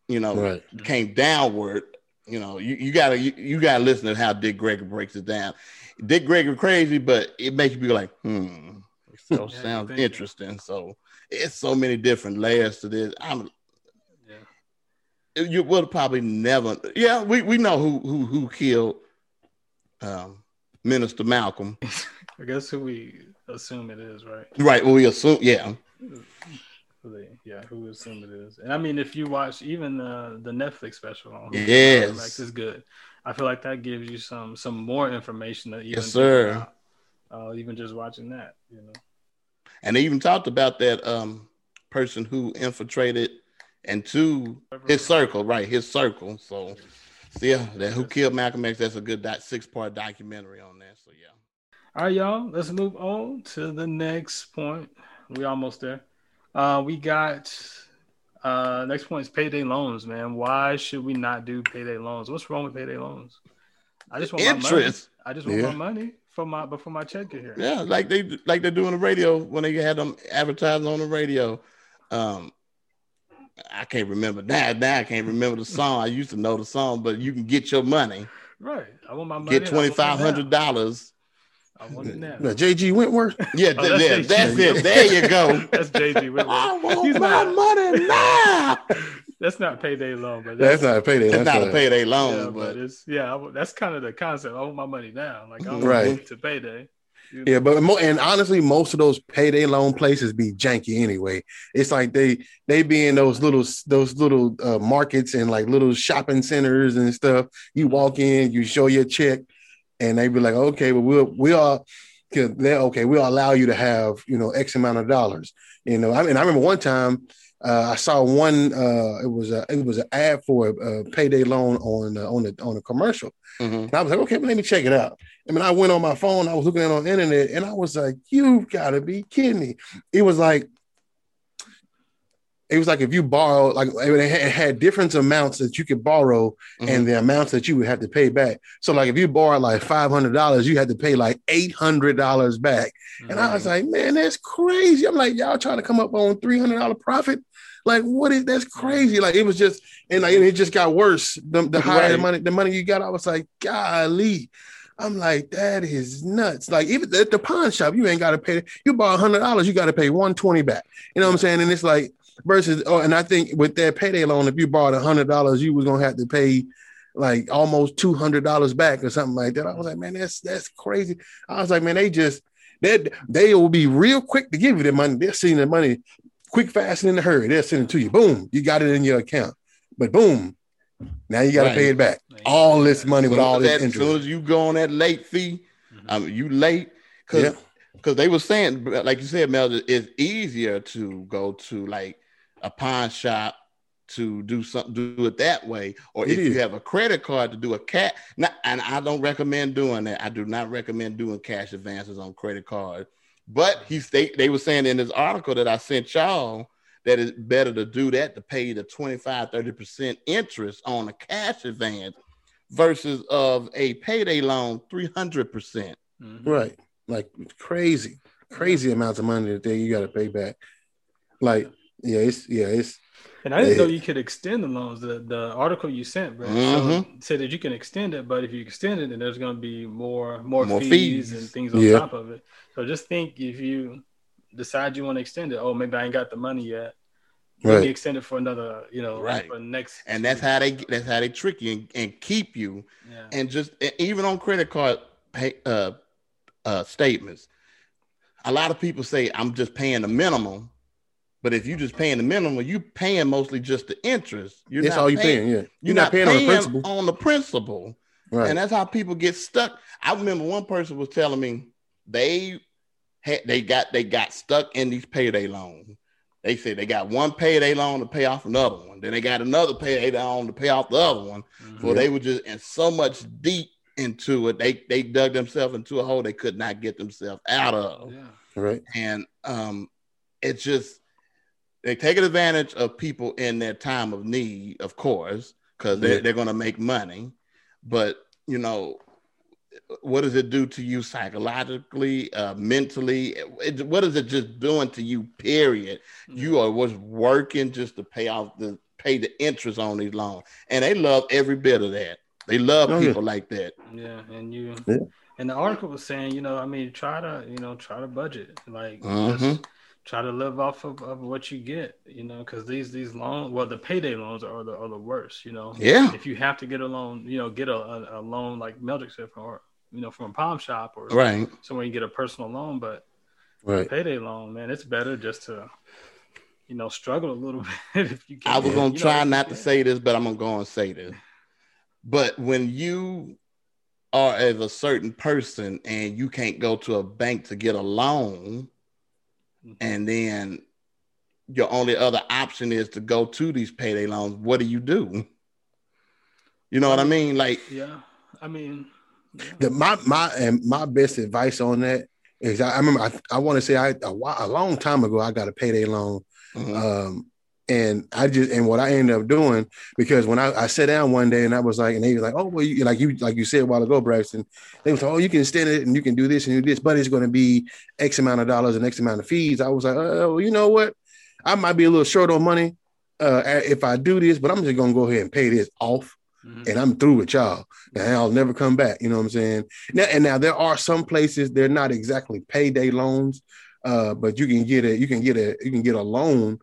You know, Right. came downward. You know, you, you gotta you, you gotta listen to how Dick Gregory breaks it down. Dick Gregory crazy, but it makes you be like, hmm, (laughs) so Yeah, sounds interesting. So it's so many different layers to this. I'm Yeah. You would probably never. Yeah, we, we know who who who killed um, Minister Malcolm. (laughs) I guess who we assume it is, right? Right. Well, we assume. Yeah. Yeah, who we assume it is. And I mean, if you watch even the the Netflix special on Yes. Max is good. I feel like that gives you some some more information that even Yes, sir. Uh, even just watching that, you know. And they even talked about that um, person who infiltrated into his circle, right? His circle. So, so yeah, that who killed Malcolm X. That's a good six part documentary on that. So yeah. All right, y'all. Let's move on to the next point. We almost there. Uh, we got uh, next point is payday loans, man. Why should we not do payday loans? What's wrong with payday loans? I just want my money. Interest. I just want Yeah. my money for my before my check get here. Yeah, like they like they do on the radio when they had them advertising on the radio. Um, I can't remember now. Now I can't remember the song. I used to know the song, but you can get your money. Right. I want my money. Get I want twenty it five hundred now. dollars. I want it now. Now, JG Wentworth. Yeah, Oh, th- yeah, that's that's it. There you go. (laughs) That's JG Wentworth. I want He's my not- money now. (laughs) That's not payday loan, but That's not a payday. It's That's not a payday Yeah, loan, but but it's yeah. I, that's kind of the concept. I want my money now. Like I don't Right. want to payday. You know? Yeah, but mo- and honestly, most of those payday loan places be janky anyway. It's like they they be in those little those little uh, markets and like little shopping centers and stuff. You walk in, you show your check, and they be like, okay, well we'll we all they okay, we'll allow you to have you know X amount of dollars. You know, I mean, I remember one time uh, I saw one. Uh, it was a it was an ad for a, a payday loan on uh, on the on a commercial. Mhm. And I was like, okay, well, let me check it out. I mean, I went on my phone, I was looking at it on the internet, and I was like, "You've gotta be kidding me. It was like, it was like if you borrow, like it had, different amounts that you could borrow Mhm. and the amounts that you would have to pay back. So, like if you borrowed like five hundred dollars, you had to pay like eight hundred dollars back. And I was like, man, that's crazy. I'm like, y'all trying to come up on three hundred dollar profit? Like, what is that's crazy? Like, it was just, and like, it just got worse. The, the higher the money, the money you got, I was like, golly. I'm like, that is nuts. Like, even at the pawn shop, you ain't got to pay. You borrow hundred dollars, you got to pay one twenty back. You know what I'm saying? And it's like versus, oh, and I think with that payday loan, if you borrowed hundred dollars, you was gonna have to pay like almost two hundred dollars back or something like that. I was like, man, that's that's crazy. I was like, man, they just they they will be real quick to give you the money. They're seeing the money quick, fast, and in a hurry. They'll send it to you. Boom, you got it in your account. But boom, now you got to Right. pay it back. All this money with Soon all this that- As soon interest. as you go on that late fee, Mhm. um, you late because Yeah. because they were saying, like you said, Mel, it's easier to go to like a pawn shop to do something, do it that way, or It if is. you have a credit card to do a cat. Not, and I don't recommend doing that. I do not recommend doing cash advances on credit cards. But he they, they were saying in this article that I sent y'all that it's better to do that to pay the 25 30% interest on a cash advance versus of a payday loan 300%. Mhm. Right. Like crazy, crazy amounts of money that they you got to pay back. Like, yeah, it's yeah, it's And I didn't Yeah. know you could extend the loans. The the article you sent, bro, Mhm. said that you can extend it, but if you extend it, then there's going to be more more, More fees, fees. and things on Yeah. top of it. So just think if you decide you want to extend it, oh, maybe I ain't got the money yet. Let me extend it for another, you know, Right. for next. And that's how they that's how they trick you and, and keep you Yeah. and just and even on credit card pay, uh, uh, statements, a lot of people say I'm just paying the minimum, But if you're just paying the minimum, you're paying mostly just the interest. You're That's not all you paying. paying. Yeah, you're, You're not, paying, on the principal. on the principal. Right. And that's how people get stuck. I remember one person was telling me they had they got they got stuck in these payday loans. They said they got one payday loan to pay off another one. Then they got another payday loan to pay off the other one. Mm-hmm. So they were just in so much deep into it. They they dug themselves into a hole they could not get themselves out of. Yeah. right. And um it's just they taking advantage of people in their time of need, of course, because they're, Yeah. they're going to make money. But you know, what does it do to you psychologically, uh, mentally? It, what is it just doing to you? Period. You are was working just to pay off the pay the interest on these loans, and they love every bit of that. They love Oh, yeah. people like that. Yeah, and you Yeah. and the article was saying, you know, I mean, try to, you know, try to budget, like Mhm. just try to live off of, of what you get, you know, because these these loans, well, the payday loans are the are the worst, you know. Yeah. If you have to get a loan, you know, get a, a, a loan like Meldrick said, or you know, from a palm shop or Right. somewhere you get a personal loan, but Right. payday loan, man, it's better just to, you know, struggle a little (laughs) bit if you can. I was gonna know, try you not to say this, but I'm gonna go and say this. But when you are as a certain person and you can't go to a bank to get a loan, Mhm. and then your only other option is to go to these payday loans, what do you do? You know what I mean? Like, Yeah, I mean, yeah. The, my my and my best advice on that is I, I remember I, I want to say I a, while, a long time ago I got a payday loan mhm, um and I just and what I ended up doing because when I, I sat down one day and I was like and they was like oh well you like you like you said a while ago Braxton they was like oh you can extend it and you can do this and do this but it's going to be X amount of dollars and X amount of fees I was like oh you know what I might be a little short on money uh if I do this but I'm just gonna go ahead and pay this off Mhm. and I'm through with y'all, and I'll never come back. You know what I'm saying? Now, and now there are some places they're not exactly payday loans, uh, but you can get a you can get a you can get a loan,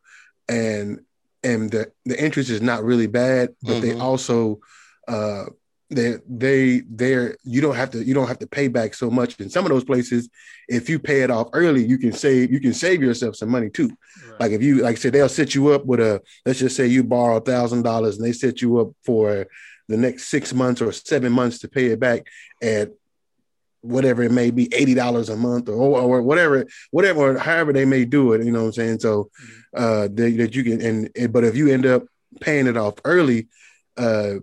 and and the the interest is not really bad, but they Mhm. also uh they they they're you don't have to you don't have to pay back so much in some of those places if you pay it off early you can save you can save yourself some money too Right. like if you like I said they'll set you up with a let's just say you borrow a thousand dollars and they set you up for the next six months or seven months to pay it back at whatever it may be eighty dollars a month or, or whatever whatever however they may do it you know what I'm saying so uh that, that you can and, and but if you end up paying it off early uh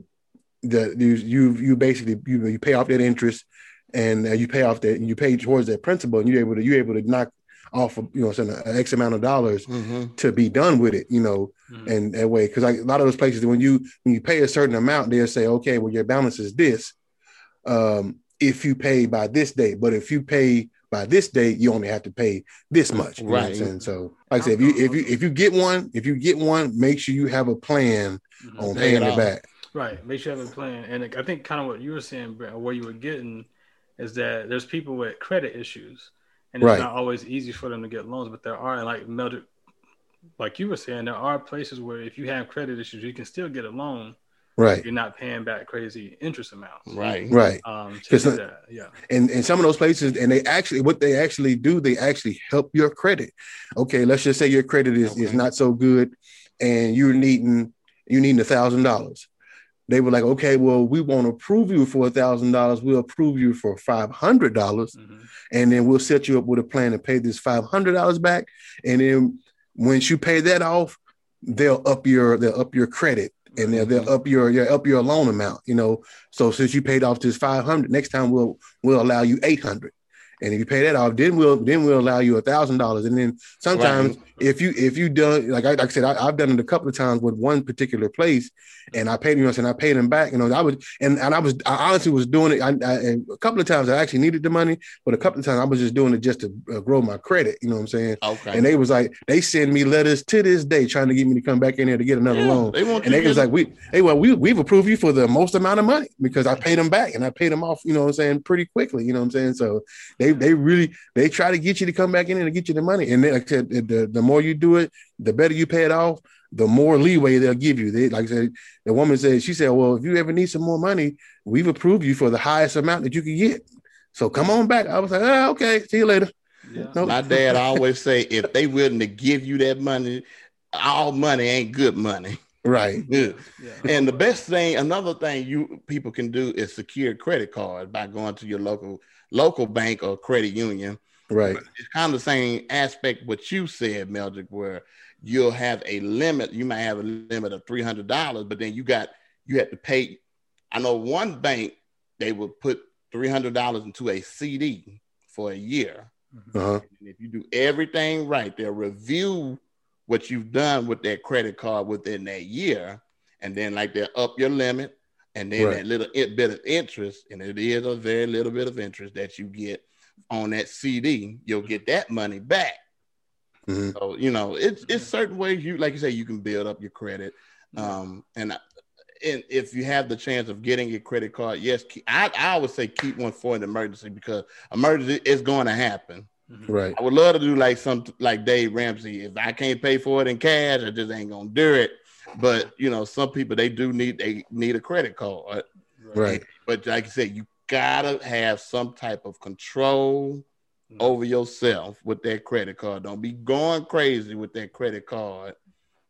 the you you you basically you, you pay off that interest and uh, you pay off that you pay towards that principal and you're able to you're able to knock off of, you know saying an x amount of dollars mhm. to be done with it you know Mhm. and that way because like a lot of those places when you when you pay a certain amount they'll say okay well your balance is this um if you pay by this date but if you pay by this date you only have to pay this much you know what I'm Right. And so like i said if you if you if you get one if you get one make sure you have a plan Mhm. on paying it it back Right. Make sure you have a plan. And I think kind of what you were saying, Brent, or where you were getting is that there's people with credit issues. And it's Right. not always easy for them to get loans, but there are, and like Meldrick, like you were saying, there are places where if you have credit issues, you can still get a loan. Right You're not paying back crazy interest amounts. right. right Um, to 'Cause do that. Yeah. and and some of those places and they actually what they actually do they actually help your credit okay let's just say your credit is, is not so good and you're needing you needing a thousand dollars they were like okay well we won't approve you for a thousand dollars we'll approve you for five hundred dollars Mhm. and then we'll set you up with a plan to pay this five hundred dollars back and then once you pay that off they'll up your they'll up your credit and they'll, they'll up your, up your loan amount you know? So since you paid off this 500 next time we'll we'll allow you 800 and if you pay that off then we'll then we'll allow you a thousand dollars and then sometimes Right. if you if you done like I, like I said I, have done it a couple of times with one particular place and I paid you know and I paid them back you know I was and, and I was I honestly was doing it I, I, and a couple of times I actually needed the money but a couple of times I was just doing it just to uh, grow my credit you know what I'm saying Okay. and they was like they send me letters to this day trying to get me to come back in there to get another Yeah, loan They want and they was like, we, hey, well, we, we've approved you for the most amount of money because I paid them back and I paid them off, you know what I'm saying, pretty quickly, you know what I'm saying? So they, they really, they try to get you to come back in and get you the money. And then, like I said, the, the more you do it, the better you pay it off, the more leeway they'll give you. They, like I said, the woman said, she said, well, if you ever need some more money, we've approved you for the highest amount that you can get. So come on back. I was like, oh, okay, see you later. Yeah. My dad always say, if they willing to give you that money, all money ain't good money. Right. (laughs) Yeah. yeah. And the best thing, another thing you people can do is secure credit cards by going to your local local bank or credit union. Right. It's kind of the same aspect what you said, Meldrick, where you'll have a limit. You might have a limit of three hundred dollars, but then you got you have to pay. I know one bank they would put three hundred dollars into a CD for a year. Uh-huh. if you do everything right, they'll review what you've done with that credit card within that year, and then like they'll up your limit, and then right. that little bit of interest, and it is a very little bit of interest that you get on that CD, you'll get that money back. Mm-hmm. So you know, it's it's certain ways you like you say you can build up your credit, um, and and if you have the chance of getting a credit card, yes, I, I would say keep one for an emergency because emergency is going to happen. Mm-hmm. Right. I would love to do like some like Dave Ramsey. If I can't pay for it in cash, I just ain't gonna do it. But you know, some people they do need they need a credit card. Right. But like I said, you gotta have some type of control mm-hmm. over yourself with that credit card. Don't be going crazy with that credit card,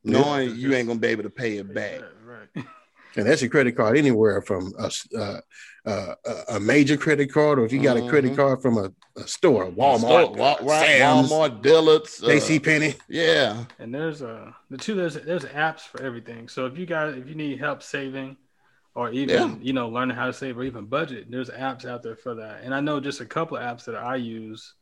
knowing yeah. you ain't gonna be able to pay it back. Right. (laughs) And that's a credit card anywhere from a, uh, uh, a major credit card, or if you got a credit mm-hmm. card from a, a store, Walmart, store, Wal- Sam's, Walmart, Dillard's, JC uh, Penney. Yeah. And there's a uh, the two there's there's apps for everything. So if you got if you need help saving, or even yeah. you know learning how to save or even budget, there's apps out there for that. And I know just a couple of apps that I use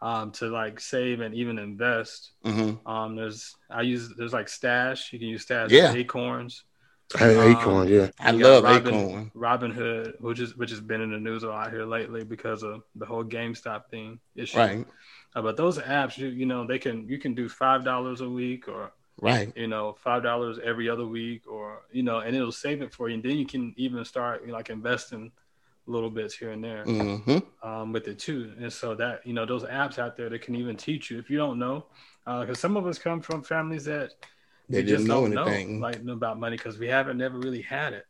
um, to like save and even invest. Mm-hmm. Um, there's I use there's like Stash. You can use Stash. Yeah. Acorns. Hey, um, Acorn, yeah, I love Robin, Acorn. Robinhood, which is which has been in the news a lot here lately because of the whole GameStop thing issue. Right. Uh, but those apps, you you know, they can you can do five dollars a week or right, you know, five dollars every other week or you know, and it'll save it for you, and then you can even start you know, like investing little bits here and there mm-hmm. um, with it too. And so that you know, those apps out there that can even teach you if you don't know, because uh, some of us come from families that they we didn't know anything know, like about money because we haven't never really had it.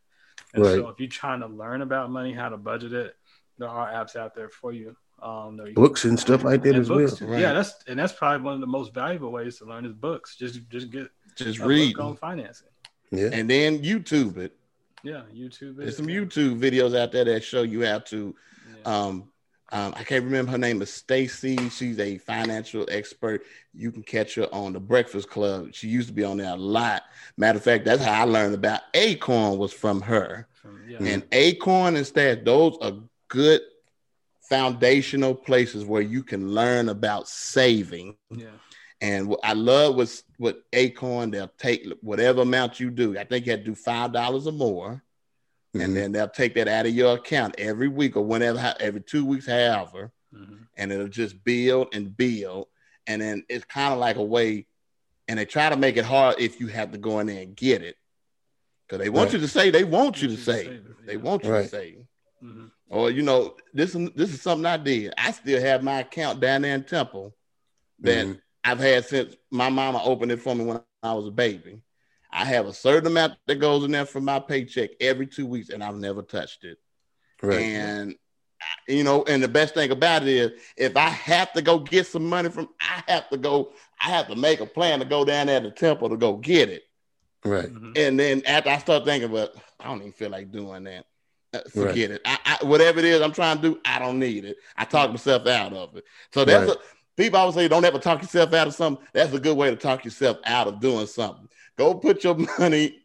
And right. so if you're trying to learn about money, how to budget it, there are apps out there for you. Um, books and stuff like that as books, well. Right. Yeah, that's and that's probably one of the most valuable ways to learn is books. Just just get just read on financing. Yeah, and then YouTube it. Yeah, YouTube. It. There's some YouTube videos out there that show you how to yeah. um, um, I can't remember her name is Stacy. She's a financial expert. You can catch her on the Breakfast Club. She used to be on there a lot. Matter of fact, that's how I learned about Acorn was from her. Yeah. And Acorn instead, those are good foundational places where you can learn about saving. Yeah. And I love was what Acorn, they'll take whatever amount you do. I think you had to do five dollars or more mm-hmm. and then they'll take that out of your account every week or whenever, every two weeks, however, mm-hmm. and it'll just build and build. And then it's kind of like a way, and they try to make it hard if you have to go in there and get it. Because they want right. you to say, they want you to say, yeah. they want you right. to say. Mm-hmm. Or, you know, this, this is something I did. I still have my account down there in Temple that mm-hmm. I've had since my mama opened it for me when I was a baby. I have a certain amount that goes in there for my paycheck every two weeks, and I've never touched it. Right. And you know, and the best thing about it is, if I have to go get some money from, I have to go. I have to make a plan to go down there to the temple to go get it. Right. Mm-hmm. And then after I start thinking, well, I don't even feel like doing that. Uh, forget right. it. I, I, whatever it is I'm trying to do, I don't need it. I talk myself out of it. So that's right. a people always say don't ever talk yourself out of something. That's a good way to talk yourself out of doing something. Go put your money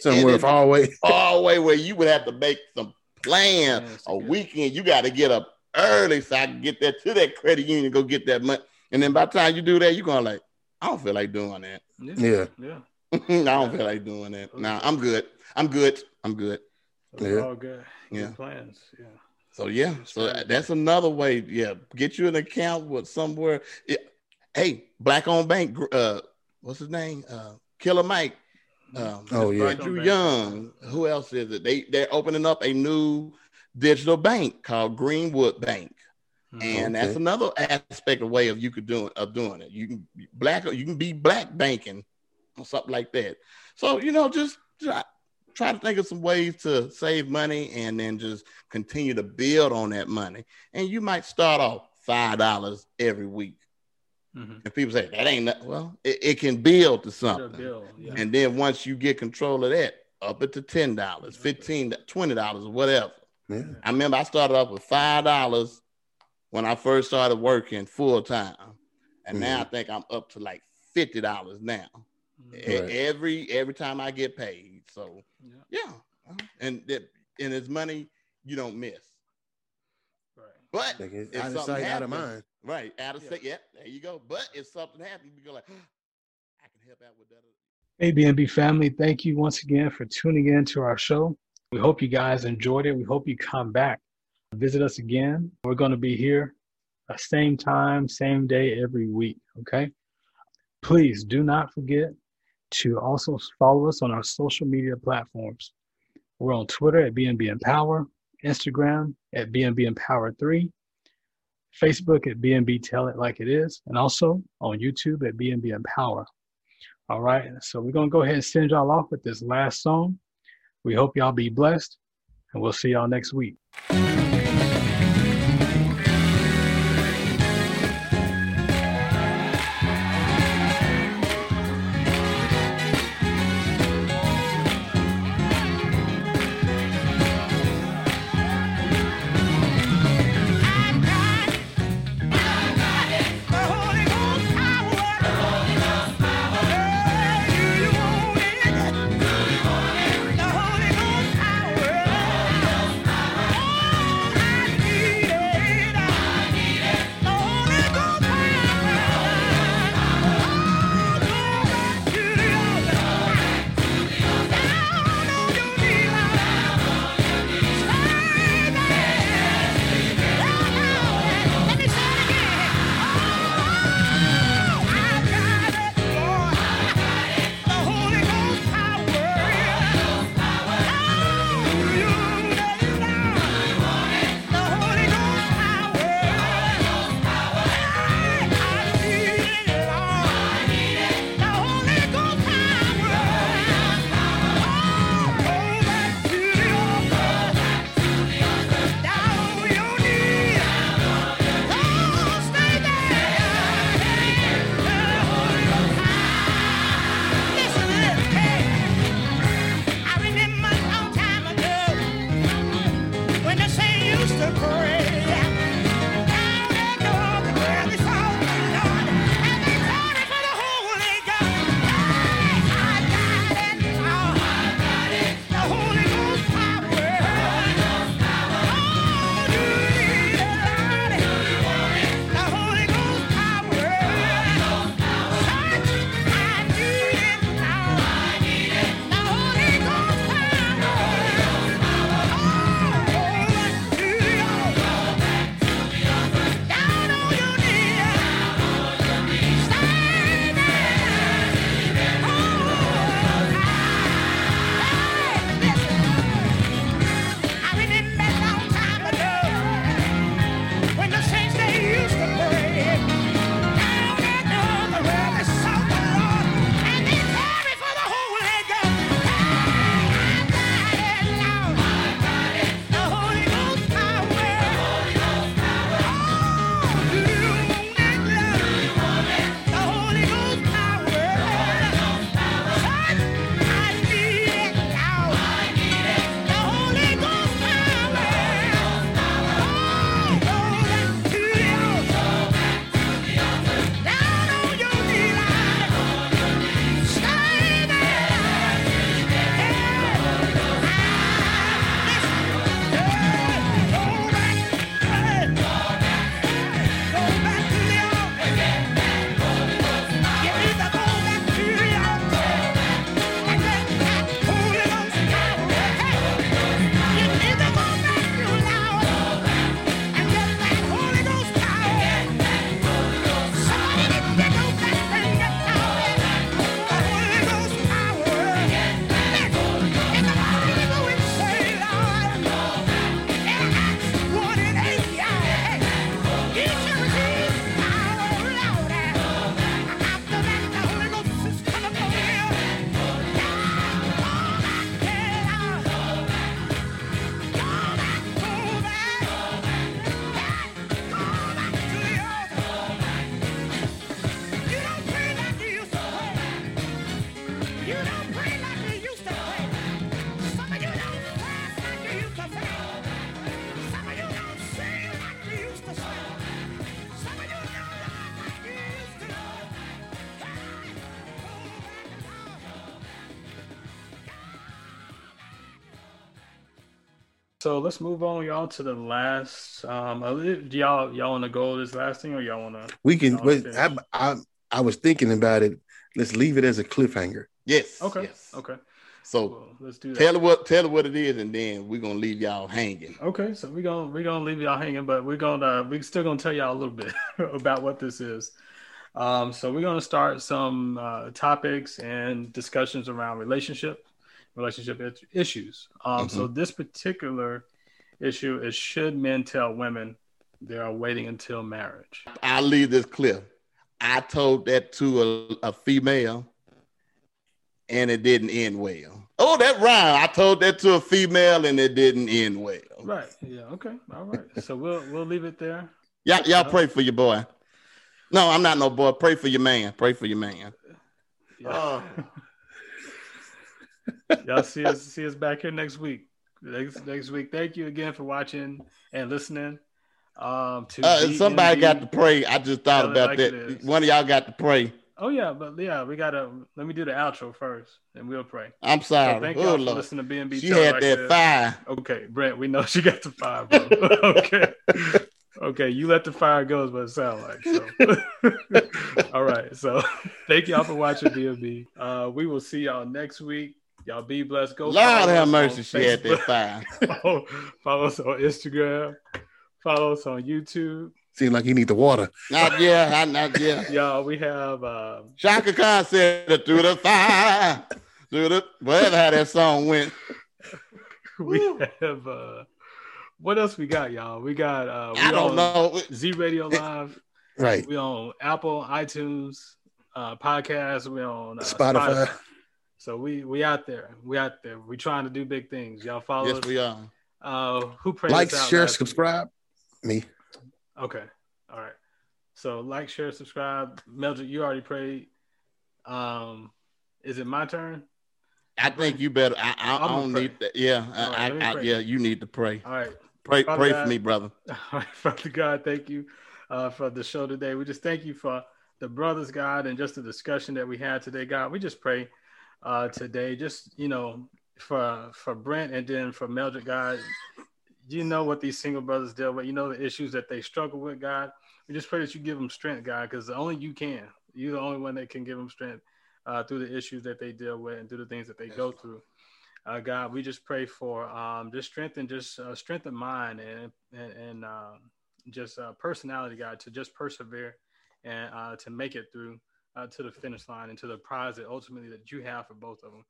somewhere far away, far away where you would have to make some plan. a weekend, you got to get up early so I can get that to that credit union, go get that money. And then by the time you do that, you're going like, I don't feel like doing that. Yeah. Yeah. (laughs) I don't feel like doing that. Now nah, I'm good. I'm good. I'm good. yeah. all good. Yeah. plans. Yeah. So yeah, so that's another way. Yeah, get you an account with somewhere. Yeah. Hey, black owned bank. Uh, what's his name? Uh, Killer Mike. Um, oh yeah, Drew Young. Who else is it? They they're opening up a new digital bank called Greenwood Bank, hmm, and okay. that's another aspect of way of you could do of doing it. You can black you can be black banking or something like that. So you know, just try, try to think of some ways to save money and then just continue to build on that money. And you might start off five dollars every week. Mhm. And people say that ain't not, well, it, it can build to something. bill, yeah. And then once you get control of that, up it to ten dollars, fifteen, twenty dollars, or whatever. Yeah. I remember I started off with five dollars when I first started working full time, and now I think I'm up to like fifty dollars now. E- Right. Every every time I get paid, so Yeah. yeah, and that and it's money you don't miss. Right. But Like it's if out of something sight, out of mind. Right? Out of Yeah. sight, yeah, there you go. But if something happens, you go like, I can help out with that. Hey, BNB family, thank you once again for tuning in to our show. We hope you guys enjoyed it. We hope you come back, visit us again. We're going to be here uh, same time, same day every week. Okay. Please do not forget to also follow us on our social media platforms. We're on Twitter at BNB Empower, Instagram at BNB Empower 3, Facebook at BNB Tell It Like It Is, and also on YouTube at BNB Empower. All right. So we're going to go ahead and send y'all off with this last song. We hope y'all be blessed, and we'll see y'all next week. So let's move on, y'all, to the last. Um, uh, do y'all y'all want to go this last thing, or y'all want to? We can. Wait, I, I I was thinking about it. Let's leave it as a cliffhanger. Yes. Okay. Yes. Okay. So Well, let's do that. tell her what tell her what it is, and then we're gonna leave y'all hanging. Okay, so we're gonna we're gonna leave y'all hanging, but we're gonna uh, we're still gonna tell y'all a little bit (laughs) about what this is. Um, so we're gonna start some uh, topics and discussions around relationship relationship issues. Um, So mm-hmm. this particular issue is should men tell women they are waiting until marriage? I'll leave this clear. I told that to a, a female, and it didn't end well. Oh, that rhyme. I told that to a female, and it didn't end well. Right. Yeah. Okay. All right. So we'll we'll leave it there. Y'all, y'all uh-huh. pray for your boy. No, I'm not no boy. Pray for your man. Pray for your man. Yeah. Oh. (laughs) Y'all see us see us back here next week. Next next week. Thank you again for watching and listening. Um, to Uh, somebody got to pray. I just thought about like that. One of y'all got to pray. Oh yeah, but yeah, we gotta let me do the outro first, and we'll pray. I'm So sorry. thank oh, y'all for listening to BNB. She had Like that fire. Okay, Brent, we know she got the fire, bro. (laughs) okay. Okay, you let the fire go is what it sounds like. So (laughs) all right. So (laughs) thank y'all for watching BNB. Uh we will see y'all next week. Y'all be blessed. Go Lord follow have mercy. on She had that fire. (laughs) follow, follow us on Instagram. Follow us on YouTube. Seems like you need the water. Not yeah. Not yeah. (laughs) Y'all, we have uh, Chaka Khan said it through the fire. Through the whatever how that song went. (laughs) we have uh what else we got, y'all? We got uh we I don't know. Z Radio Live. Right. We on Apple, iTunes, uh podcast. We on uh, Spotify. So we we out there. We out there. We trying to do big things. Y'all follow Yes, us. we are. Uh, who prayed Like, share, last week? subscribe. Me. Okay. All right. So like, share, subscribe. Meldrick, you already prayed. Um, is it my turn? I think you better. I, I, I don't pray. need that. Yeah, All right, I, let I, I, yeah. You need to pray. All right. Pray, Father pray God. for me, brother. (laughs) All right, Father God, thank you uh, for the show today. We just thank you for the brothers, God, and just the discussion that we had today, God. We just pray uh, today, just you know, for for Brent and then for Meldrick, God. You know what these single brothers deal with. You know the issues that they struggle with, God. We just pray that you give them strength, God, because only you can. You're the only one that can give them strength uh, through the issues that they deal with and through the things that they go through. Uh, God, we just pray for um, just strength and just uh, strength of mind and and, and um, just uh, personality, God, to just persevere and uh, to make it through uh, to the finish line and to the prize that ultimately that you have for both of them.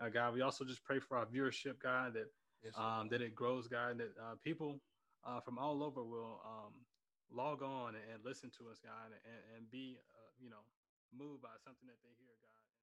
Uh, God, we also just pray for our viewership, God, that um, that it grows, God, and that uh, people uh, from all over will um, log on and, listen to us, God, and, and be uh, you know moved by something that they hear.